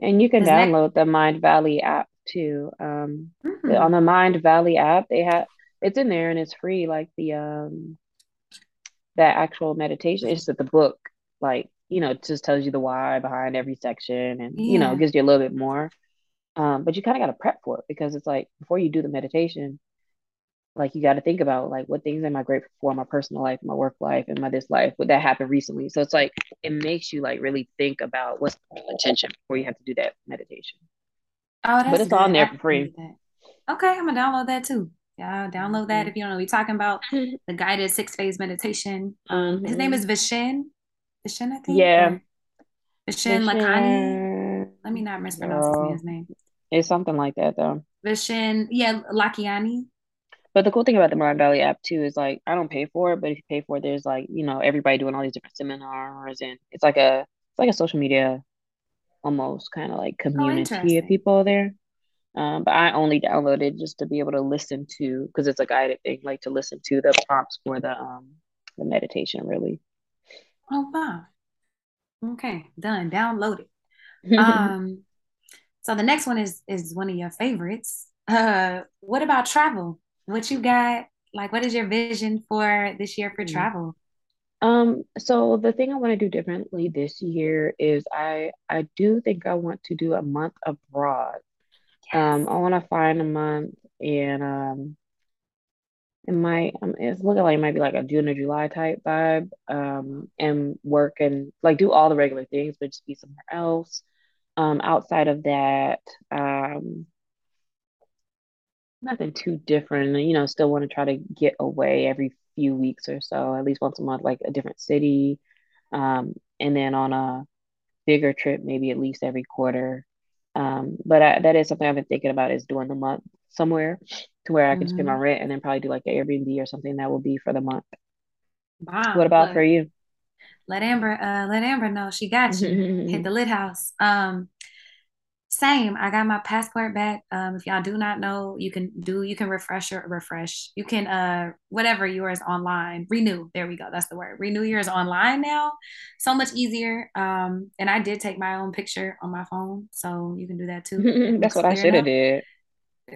And you can download the Mindvalley app too. Um, mm-hmm. on the Mindvalley app, they have it's in there and it's free. Like the um, that actual meditation, it's just that the book, like you know, just tells you the why behind every section and, yeah. you know, gives you a little bit more. Um, but you kind of got to prep for it because it's like before you do the meditation, like you got to think about like what things am I grateful for in my personal life, my work life, and my this life. Would that happen recently? So it's like it makes you like really think about what's the intention before you have to do that meditation. Oh, that's but it's good. on there for free. Okay, I'm gonna download that too. Yeah, download that mm-hmm. if you don't know. We're talking about the guided six phase meditation. Um, mm-hmm. his name is Vishen. Vishen, I think. Yeah. Vishen, Vishen. Let me not mispronounce his man's name. It's something like that though. Vishen, yeah, Lakhiani. But the cool thing about the Mindvalley app too is like I don't pay for it, but if you pay for it, there's like you know everybody doing all these different seminars, and it's like a it's like a social media almost kind of like oh, community oh, of people there. Um, but I only downloaded just to be able to listen to because it's a guided thing, like to listen to the prompts for the um the meditation. Really. Oh wow. Okay, done. Downloaded. Um, so the next one is is one of your favorites. Uh, what about travel? what you got like what is your vision for this year for mm. travel um so the thing i want to do differently this year is i i do think i want to do a month abroad yes. um i want to find a month and um it might um, it's looking like it might be like a June or July type vibe um and work and like do all the regular things but just be somewhere else um outside of that um nothing too different. You know, still want to try to get away every few weeks or so, at least once a month, like a different city. Um, and then on a bigger trip, maybe at least every quarter. Um, but I, that is something I've been thinking about is doing the month somewhere to where I can mm-hmm. spend my rent and then probably do like an Airbnb or something that will be for the month. Wow. What about for you? Let Amber, uh, let Amber know she got you. Hit the lit house. Um, same. I got my passport back. Um, if y'all do not know, you can do you can refresh or refresh. You can uh whatever yours online. Renew. There we go. That's the word. Renew yours online now. So much easier. Um, and I did take my own picture on my phone, so you can do that too. That's what I should have did.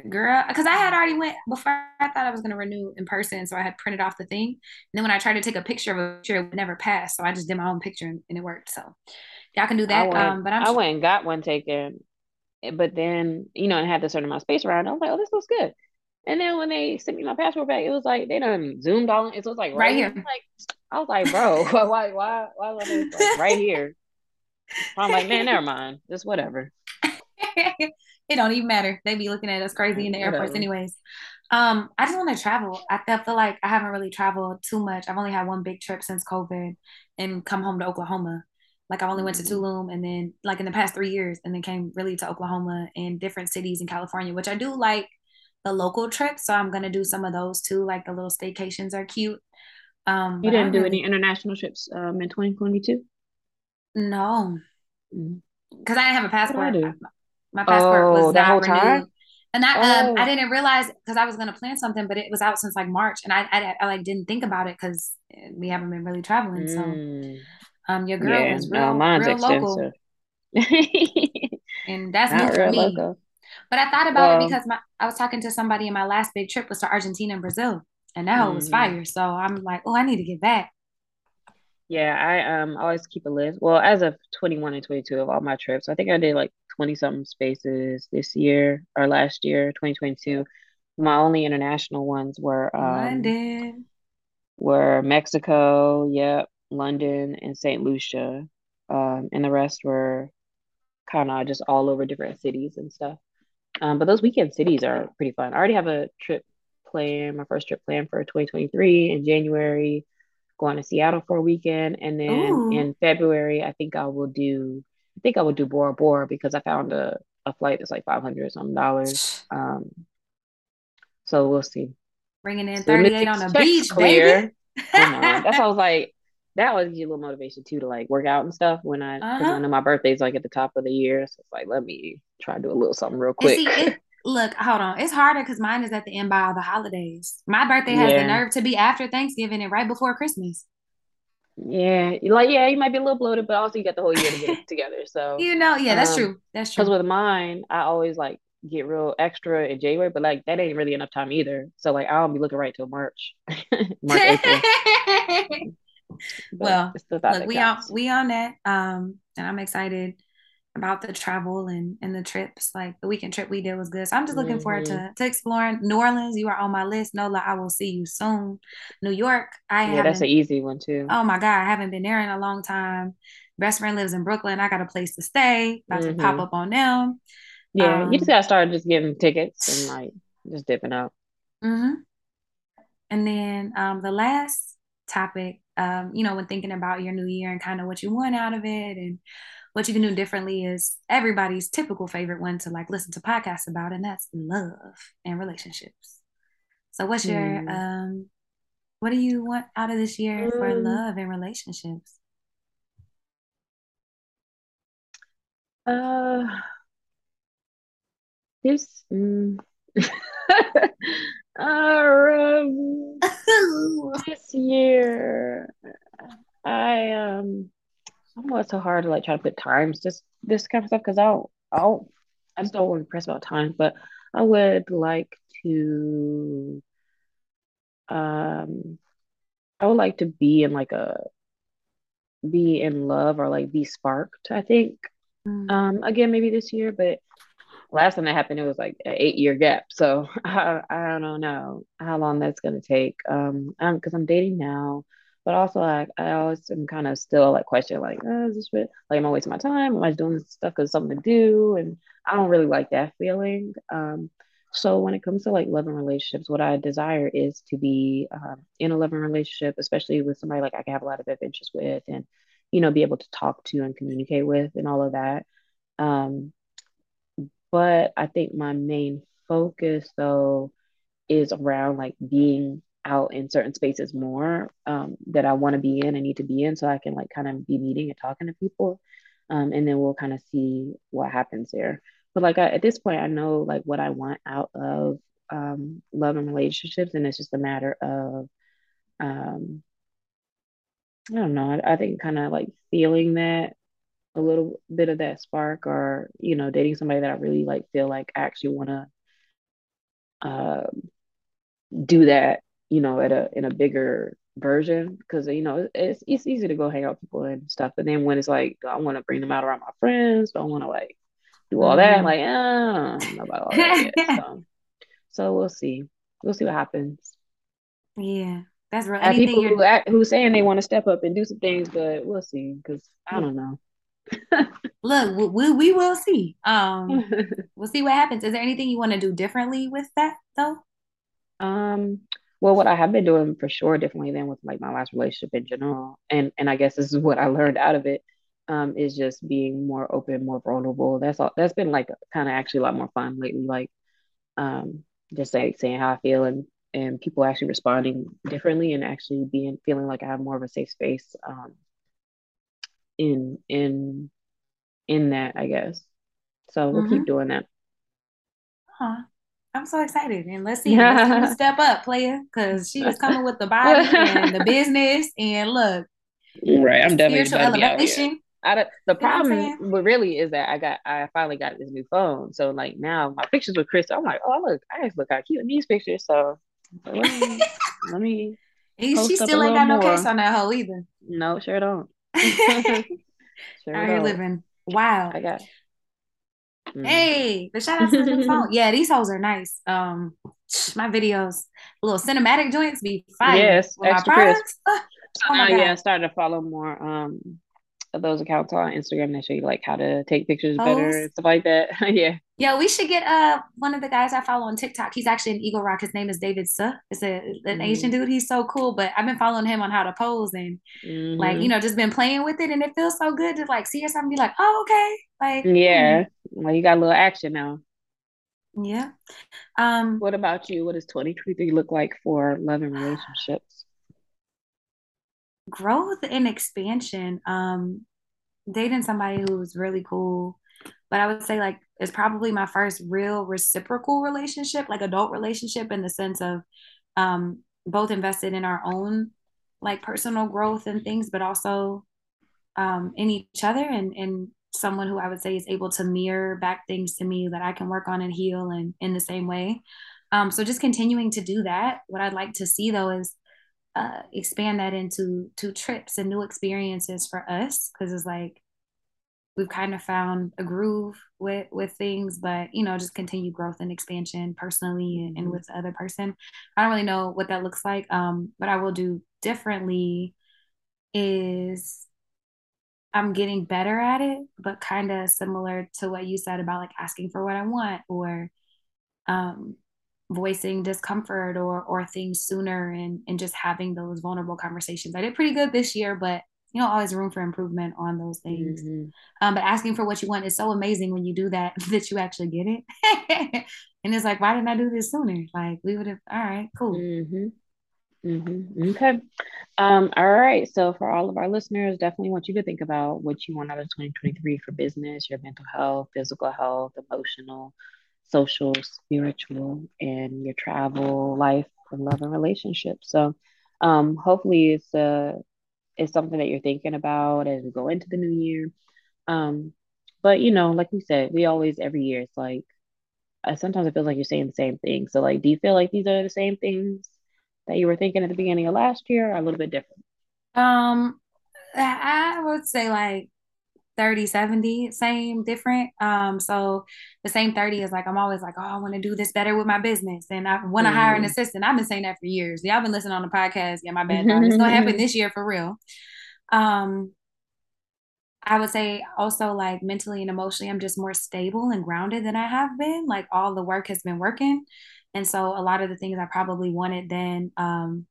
Girl, because I had already went before I thought I was gonna renew in person, so I had printed off the thing. And then when I tried to take a picture of a picture, it never passed. So I just did my own picture and, and it worked. So y'all can do that. Went, um, but I'm I went and got one taken but then you know, and had a certain amount of space around. I was like, oh, this looks good. And then when they sent me my passport back, it was like they done zoomed on. It was like right, right here. Like I was like, bro, why, why, why, was it like, right here? I'm like, man, never mind. Just whatever. it don't even matter. They be looking at us crazy in the airports, anyways. Um, I just want to travel. I feel like I haven't really traveled too much. I've only had one big trip since COVID, and come home to Oklahoma. Like I only went to mm-hmm. Tulum and then like in the past three years and then came really to Oklahoma and different cities in California, which I do like the local trips. So I'm gonna do some of those too. Like the little staycations are cute. Um You didn't do really... any international trips um in 2022? No. Mm-hmm. Because I didn't have a passport. My passport oh, was not renewed. Time? And I oh. um I didn't realize because I was gonna plan something, but it was out since like March, and I I, I like didn't think about it because we haven't been really traveling. So mm. Um, your girl yeah, is real, no, mine's real local. and that's Not new for me. Local. But I thought about well, it because my I was talking to somebody, and my last big trip was to Argentina and Brazil, and that mm-hmm. was fire. So I'm like, oh, I need to get back. Yeah, I um always keep a list. Well, as of 21 and 22 of all my trips, I think I did like 20 something spaces this year or last year, 2022. My only international ones were um, London, were Mexico, yep, London, and St. Lucia. Um, and the rest were kind of just all over different cities and stuff. Um, but those weekend cities are pretty fun. I already have a trip planned, my first trip planned for 2023 in January, going to Seattle for a weekend. And then Ooh. in February, I think I will do, I think I will do Bora Bora because I found a, a flight that's like 500 some dollars. Um, so we'll see. Bringing in 38 on the beach, clear. baby. That's how I was like, that was a little motivation too to like work out and stuff when I because uh-huh. I know my birthday's like at the top of the year, so it's like let me try to do a little something real quick. See, it, look, hold on, it's harder because mine is at the end by all the holidays. My birthday has yeah. the nerve to be after Thanksgiving and right before Christmas. Yeah, like yeah, you might be a little bloated, but also you got the whole year to get it together. So you know, yeah, that's um, true. That's true. Because with mine, I always like get real extra in January, but like that ain't really enough time either. So like I don't be looking right till March, March April. well, look, we on we on that. Um, and I'm excited about the travel and and the trips. Like the weekend trip we did was good. So I'm just looking mm-hmm. forward to mm-hmm. to exploring New Orleans. You are on my list. Nola, I will see you soon. New York, I have. yeah, that's an easy one too. Oh my god, I haven't been there in a long time. Best friend lives in Brooklyn. I got a place to stay. About mm-hmm. to pop mm-hmm. up on them. Yeah, um, you just gotta start just getting tickets and like just dipping out. Mm-hmm. And then um, the last topic, um, you know, when thinking about your new year and kind of what you want out of it and what you can do differently is everybody's typical favorite one to like listen to podcasts about, and that's love and relationships. So, what's your mm. um, what do you want out of this year mm. for love and relationships? Uh, this. Mm. um, this year, I um I don't it's so hard to like try to put times just this kind of stuff because I don't I don't I just don't want to press about time, but I would like to um I would like to be in like a be in love or like be sparked, I think. Mm. Um again maybe this year, but last time that happened, it was like an eight year gap. So I, I don't know how long that's gonna take. Um, because I'm dating now, but also like I always am kind of still like question like, oh, is this like am I wasting my time? Am I doing this stuff because something to do? And I don't really like that feeling. Um, so when it comes to like loving relationships, what I desire is to be um, in a loving relationship, especially with somebody like I can have a lot of adventures with, and you know, be able to talk to and communicate with, and all of that. Um, but I think my main focus though is around like being out in certain spaces more um, that I want to be in and need to be in so I can like kind of be meeting and talking to people. Um, and then we'll kind of see what happens there. But like I, at this point, I know like what I want out of um, love and relationships, and it's just a matter of um, I don't know. I, I think kind of like feeling that a little bit of that spark or you know dating somebody that i really like feel like i actually want to um, do that you know at a in a bigger version because you know it's it's easy to go hang out with people and stuff but then when it's like i want to bring them out around my friends don't want to like do all that mm-hmm. like ah, I don't know about all that yet, so. so we'll see we'll see what happens yeah that's right people who, act, who saying they want to step up and do some things but we'll see because i don't know Look, we, we will see. Um, we'll see what happens. Is there anything you want to do differently with that though? Um, well, what I have been doing for sure differently than with like my last relationship in general, and and I guess this is what I learned out of it, um, is just being more open, more vulnerable. That's all. That's been like kind of actually a lot more fun lately. Like, um, just like saying how I feel and and people actually responding differently and actually being feeling like I have more of a safe space um, in in in that, I guess. So we'll mm-hmm. keep doing that. Huh. I'm so excited. And let's see, let's see step up, player, because she was coming with the body and the business. And look, right, I'm definitely spiritual elevation. I, the problem really is that I got I finally got this new phone. So like now my pictures with Chris, I'm like, oh look, I just look how cute in these pictures. So let me let me. she still ain't got no case on that hoe either. No, sure don't. Sure How are you living? Wow. I got. Mm. Hey, the shout out to the phone. Yeah, these hoes are nice. Um, my videos, little cinematic joints be fine. Yes, extra. Oh, uh, yeah, I started to follow more um of those accounts on Instagram that show you like how to take pictures better and stuff like that. yeah. Yeah, we should get uh one of the guys I follow on TikTok. He's actually an Eagle Rock. His name is David Suh. It's a an mm-hmm. Asian dude. He's so cool. But I've been following him on how to pose and mm-hmm. like you know just been playing with it, and it feels so good to like see yourself and be like, oh okay, like yeah, hmm. well you got a little action now. Yeah. Um. What about you? What does twenty twenty three look like for love and relationships? growth and expansion. Um, dating somebody who was really cool, but I would say like it's probably my first real reciprocal relationship, like adult relationship in the sense of um, both invested in our own like personal growth and things, but also um, in each other and and someone who I would say is able to mirror back things to me that I can work on and heal and in the same way. Um, so just continuing to do that. What I'd like to see though is uh, expand that into to trips and new experiences for us because it's like we've kind of found a groove with with things but you know just continue growth and expansion personally and, and mm-hmm. with the other person i don't really know what that looks like um but i will do differently is i'm getting better at it but kind of similar to what you said about like asking for what i want or um voicing discomfort or or things sooner and and just having those vulnerable conversations i did pretty good this year but you know always room for improvement on those things mm-hmm. um, but asking for what you want is so amazing when you do that that you actually get it and it's like why didn't i do this sooner like we would have all right cool mm-hmm. Mm-hmm. Okay. Um, all right. So for all of our listeners, definitely want you to think about what you want out of 2023 for business, your mental health, physical health, emotional, social, spiritual, and your travel, life, and love and relationships. So um, hopefully it's a is something that you're thinking about as we go into the new year. Um, but you know, like we said, we always every year it's like uh, sometimes it feels like you're saying the same thing. So like, do you feel like these are the same things that you were thinking at the beginning of last year, or a little bit different? Um, I would say like 30 70 same different. Um so the same 30 is like i'm always like oh i want to do this better with my business. And i want to mm. hire an mm-hmm. assistant. I've been saying that for years. Y'all been listening on the podcast. Yeah my bad it's gonna happen this year for real. Um i would say also like mentally and emotionally i'm just more stable and grounded than i have been. Like all the work has been working. And so a lot of the things i probably wanted then um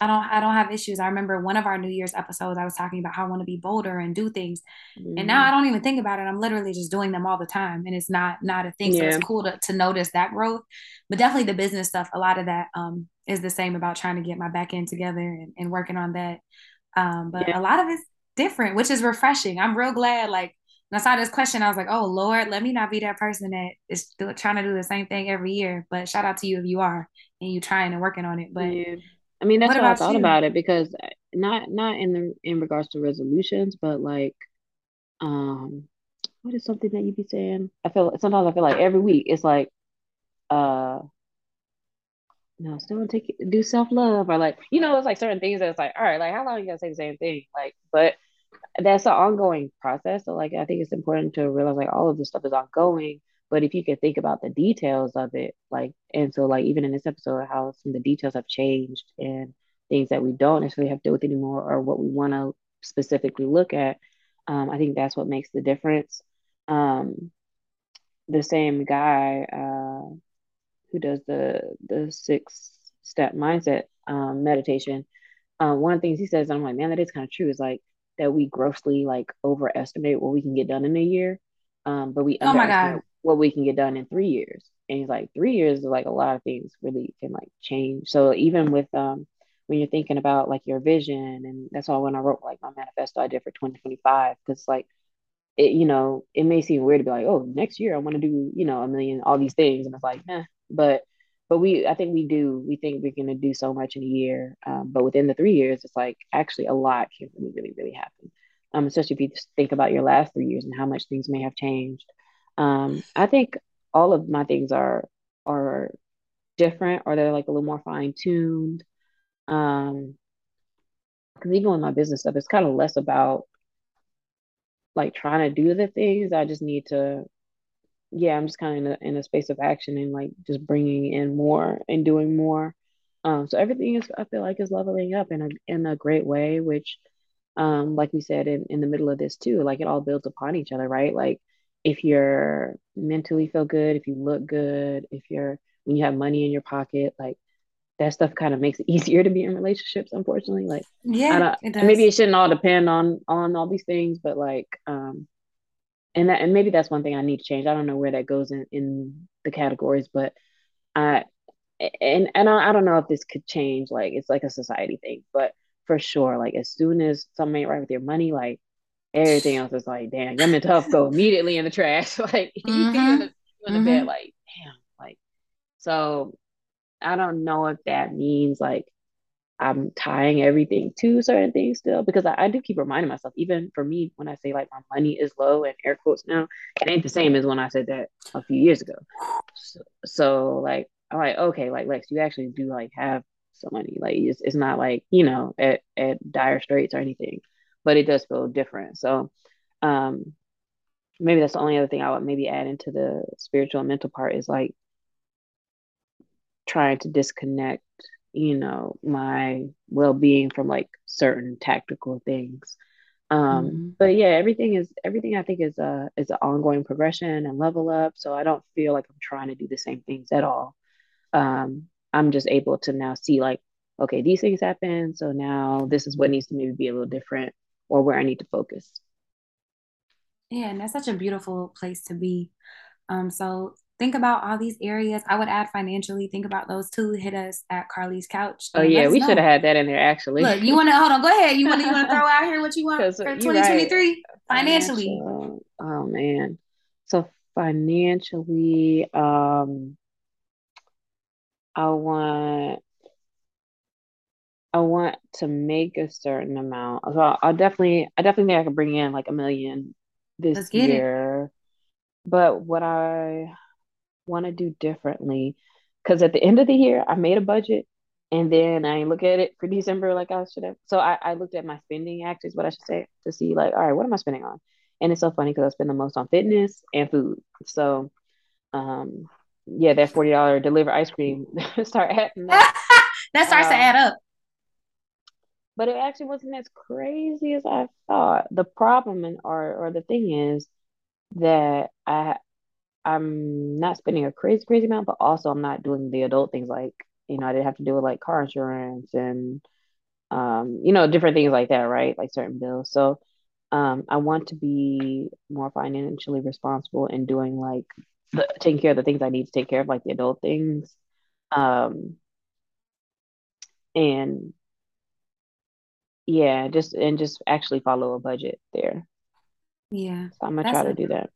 I don't I don't have issues. I remember one of our New Year's episodes I was talking about how I want to be bolder and do things. Mm. And now I mm. don't even think about it. I'm literally just doing them all the time and it's not not a thing. Yeah. So it's cool to, to notice that growth. But definitely the business stuff, a lot of that um is the same about trying to get my back end together and, and working on that. Um but yeah. a lot of it's different, which is refreshing. I'm real glad like when I saw this question, I was like, oh Lord, let me not be that person that is still trying to do the same thing every year. But shout out to you if you are and you trying and working on it. But yeah I mean, that's what I thought you? about it because not not in the in regards to resolutions, but like, um, what is something that you be saying? I feel sometimes I feel like every week it's like, uh, no, still take do self love or like you know it's like certain things that's like all right, like how long are you gonna say the same thing? Like, but that's an ongoing process. So like I think it's important to realize like all of this stuff is ongoing but if you could think about the details of it, like, and so like even in this episode, how some of the details have changed and things that we don't necessarily have to deal with anymore, or what we want to specifically look at, um, I think that's what makes the difference. Um, the same guy uh, who does the the six step mindset um, meditation, uh, one of the things he says, I'm like, man, that is kind of true. Is like that we grossly like overestimate what we can get done in a year, um, but we oh my god what we can get done in three years. And he's like, three years is like a lot of things really can like change. So even with um when you're thinking about like your vision, and that's why when I wrote like my manifesto I did for 2025, because like it, you know, it may seem weird to be like, oh, next year I want to do, you know, a million, all these things. And it's like, eh. But but we I think we do, we think we're gonna do so much in a year. Um, but within the three years, it's like actually a lot can really, really, really happen. Um, especially if you think about your last three years and how much things may have changed. Um, I think all of my things are are different or they're like a little more fine tuned. Um, because even with my business stuff, it's kind of less about like trying to do the things. I just need to, yeah, I'm just kind of in a, in a space of action and like just bringing in more and doing more. Um, so everything is, I feel like, is leveling up in a in a great way, which, um, like we said in in the middle of this too, like it all builds upon each other, right? Like if you're mentally feel good, if you look good, if you're when you have money in your pocket, like that stuff kind of makes it easier to be in relationships, unfortunately. Like yeah, it maybe it shouldn't all depend on on all these things, but like um and that and maybe that's one thing I need to change. I don't know where that goes in in the categories, but I and and I, I don't know if this could change. Like it's like a society thing, but for sure, like as soon as something ain't right with your money, like everything else is like, damn, your mental health go immediately in the trash. like mm-hmm. you in the, in the mm-hmm. bed, like, damn, like so I don't know if that means like I'm tying everything to certain things still because I, I, do keep reminding myself, even for me, when I say like my money is low and air quotes now, it ain't the same as when I said that a few years ago. So, so like, I'm like, okay, like Lex, you actually do like have some money. Like it's, it's not like, you know, at, at dire straits or anything, but it does feel different. So um maybe that's the only other thing I would maybe add into the spiritual and mental part is like trying to disconnect, you know, my well being from like certain tactical things. Um, mm-hmm. but yeah, everything is everything I think is a is an ongoing progression and level up. So I don't feel like I'm trying to do the same things at all. Um, I'm just able to now see like, okay, these things happen. So now this is what needs to maybe be a little different or where I need to focus. Yeah, and that's such a beautiful place to be. Um, so think about all these areas. I would add financially. Think about those two. Hit us at Carly's couch. Oh yeah, we should have had that in there actually. Look, you want to hold on? Go ahead. You want to you want to throw out here what you want for 2023 right. financially? Financial. Oh man, so financially, um, I want I want to make a certain amount. So I'll definitely I definitely think I could bring in like a million this year. It. But what I want to do differently, because at the end of the year I made a budget and then I look at it for December like I should have. So I, I looked at my spending actually is what I should say to see like, all right, what am I spending on? And it's so funny because I spend the most on fitness and food. So um yeah, that forty dollar deliver ice cream start adding that. that starts um, to add up. But it actually wasn't as crazy as I thought. The problem and or or the thing is that I I'm not spending a crazy crazy amount, but also I'm not doing the adult things like you know I didn't have to do with like car insurance and um you know different things like that, right? Like certain bills. So um I want to be more financially responsible and doing like the, taking care of the things I need to take care of, like the adult things. Um, and yeah, just and just actually follow a budget there. Yeah, so I'm gonna try to do that.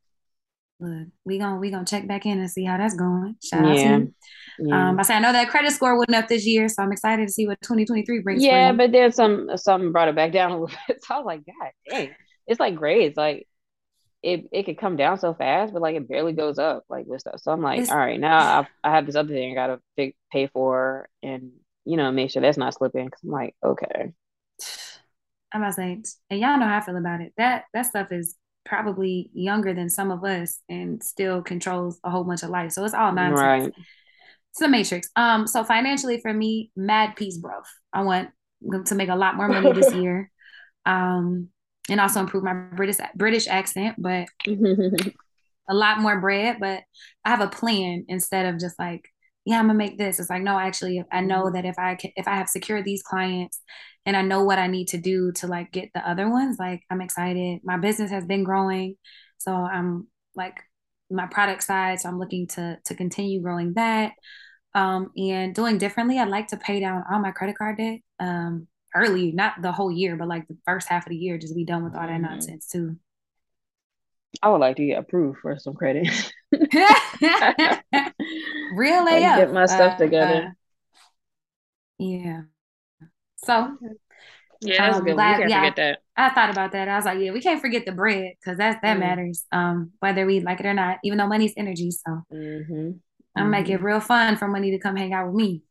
Look, we gonna we gonna check back in and see how that's going. Shout out yeah. to you. Yeah. Um, I say I know that credit score went up this year, so I'm excited to see what 2023 brings. Yeah, but then some something brought it back down a little bit. So I was like, God dang, it's like grades. Like it it could come down so fast, but like it barely goes up like with stuff. So I'm like, it's, all right, now I I have this other thing I gotta pay, pay for, and you know make sure that's not slipping. Cause I'm like, okay. I'm about to say, and y'all know how I feel about it. That that stuff is probably younger than some of us and still controls a whole bunch of life. So it's all nonsense. Right. It's the matrix. Um, so financially for me, mad peace, bro. I want to make a lot more money this year. Um, and also improve my British British accent, but a lot more bread. But I have a plan instead of just like, yeah, I'm gonna make this. It's like, no, actually, I know that if I can, if I have secured these clients and I know what I need to do to like get the other ones, like I'm excited. My business has been growing, so I'm like my product side, so I'm looking to to continue growing that. Um, and doing differently, I'd like to pay down all my credit card debt. Um, early, not the whole year, but like the first half of the year, just be done with all that mm-hmm. nonsense too. I would like to get approved for some credit. Real AF. Get my stuff uh, together. Uh, yeah. So yeah, that's um, good. Glad, yeah, that. I thought about that. I was like, yeah, we can't forget the bread because that that mm. matters. Um, whether we like it or not, even though money's energy. So mm-hmm. I'm make it mm-hmm. real fun for money to come hang out with me.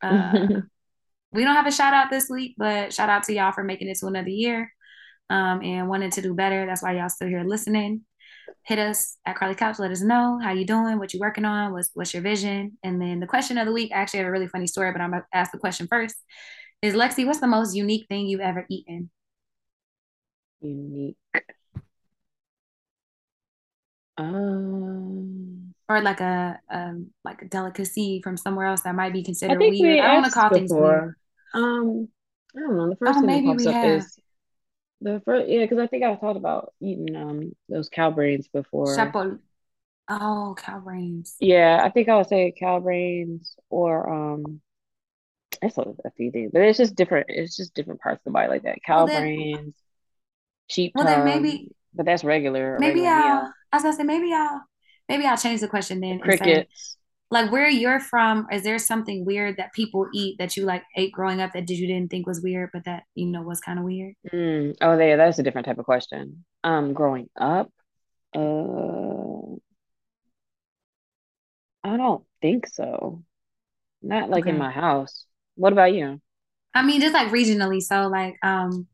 Uh, we don't have a shout out this week, but shout out to y'all for making it to another year um, and wanting to do better. That's why y'all still here listening. Hit us at Carly Couch. Let us know how you doing, what you working on, what's what's your vision, and then the question of the week. I actually have a really funny story, but I'm gonna ask the question first. Is Lexi, what's the most unique thing you've ever eaten? Unique. Um or like a um like a delicacy from somewhere else that might be considered I weird. We I don't want to call before. things weird. Um, I don't know. The first oh, thing that pops up have. is the first. Yeah, because I think I've thought about eating um those cow brains before. Oh, cow brains. Yeah, I think I would say cow brains or um. It's a, a few things, but it's just different. It's just different parts of the body like that. Cow well, brains, sheep. Well, tongue, then maybe. But that's regular. Maybe regular I'll. Meal. I was gonna say maybe I'll. Maybe I'll change the question then. Crickets like where you're from is there something weird that people eat that you like ate growing up that did you didn't think was weird but that you know was kind of weird mm. oh yeah that's a different type of question um growing up uh i don't think so not like okay. in my house What about you? I mean, just like regionally. So like um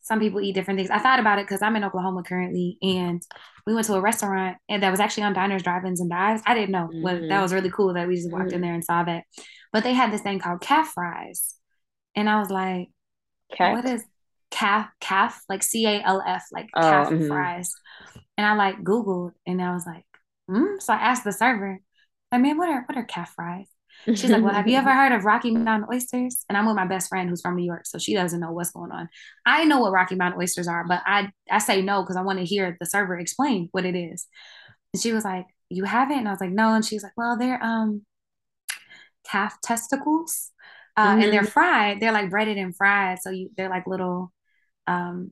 some people eat different things. I thought about it because I'm in Oklahoma currently, and we went to a restaurant and that was actually on Diners, Drive-ins, and Dives. I didn't know mm-hmm. what that was really cool that we just walked mm-hmm. in there and saw that. But they had this thing called calf fries, and I was like, Cat? "What is calf? Calf like C A L F like oh, calf mm-hmm. fries?" And I like Googled, and I was like, "Hmm." So I asked the server, "I mean, what are what are calf fries?" She's like, Well, have you ever heard of Rocky Mountain oysters? And I'm with my best friend who's from New York, so she doesn't know what's going on. I know what Rocky Mountain oysters are, but I I say no because I want to hear the server explain what it is. And she was like, You haven't? And I was like, No. And she's like, Well, they're um calf testicles. Uh, mm-hmm. and they're mm-hmm. fried. They're like breaded and fried. So you they're like little um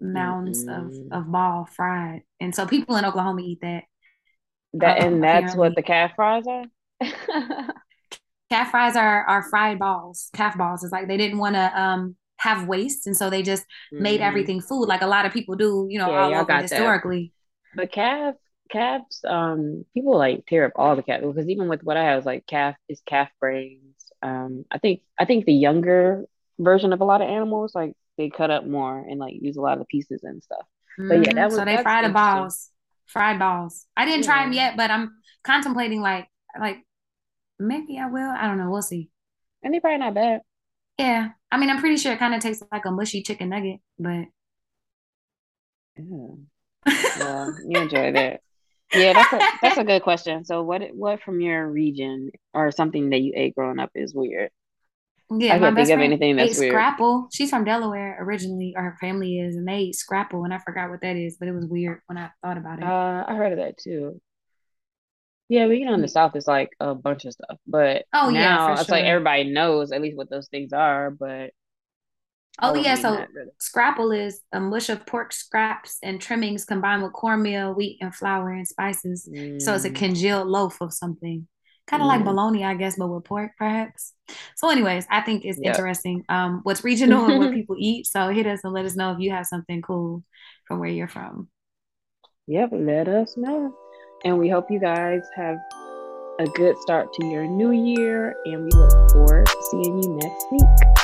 mounds mm-hmm. of, of ball fried. And so people in Oklahoma eat that. That um, and that's apparently. what the calf fries are? calf fries are are fried balls, calf balls. It's like they didn't want to um have waste, and so they just mm-hmm. made everything food, like a lot of people do, you know, yeah, all over historically. That. But calf calves, um, people like tear up all the calf because even with what I have, like calf is calf brains. Um, I think I think the younger version of a lot of animals, like they cut up more and like use a lot of the pieces and stuff. Mm-hmm. But yeah, that was so they fry the balls, fried balls. I didn't yeah. try them yet, but I'm contemplating like like maybe I will. I don't know. We'll see. And they probably not bad. Yeah. I mean, I'm pretty sure it kind of tastes like a mushy chicken nugget, but. Yeah. well, you enjoy that. Yeah, that's a that's a good question. So, what what from your region or something that you ate growing up is weird? Yeah, I can't think of anything that's weird. Scrapple. She's from Delaware originally, or her family is, and they eat scrapple, and I forgot what that is, but it was weird when I thought about it. Uh, I heard of that too. Yeah, but you know, in the South, it's like a bunch of stuff. But oh now yeah, it's sure. like everybody knows at least what those things are. But oh yeah, so really. scrapple is a mush of pork scraps and trimmings combined with cornmeal, wheat, and flour and spices. Mm. So it's a mm. congealed loaf of something, kind of mm. like bologna, I guess, but with pork, perhaps. So, anyways, I think it's yep. interesting. Um, what's regional and what people eat. So hit us and let us know if you have something cool from where you're from. Yep, let us know. And we hope you guys have a good start to your new year. And we look forward to seeing you next week.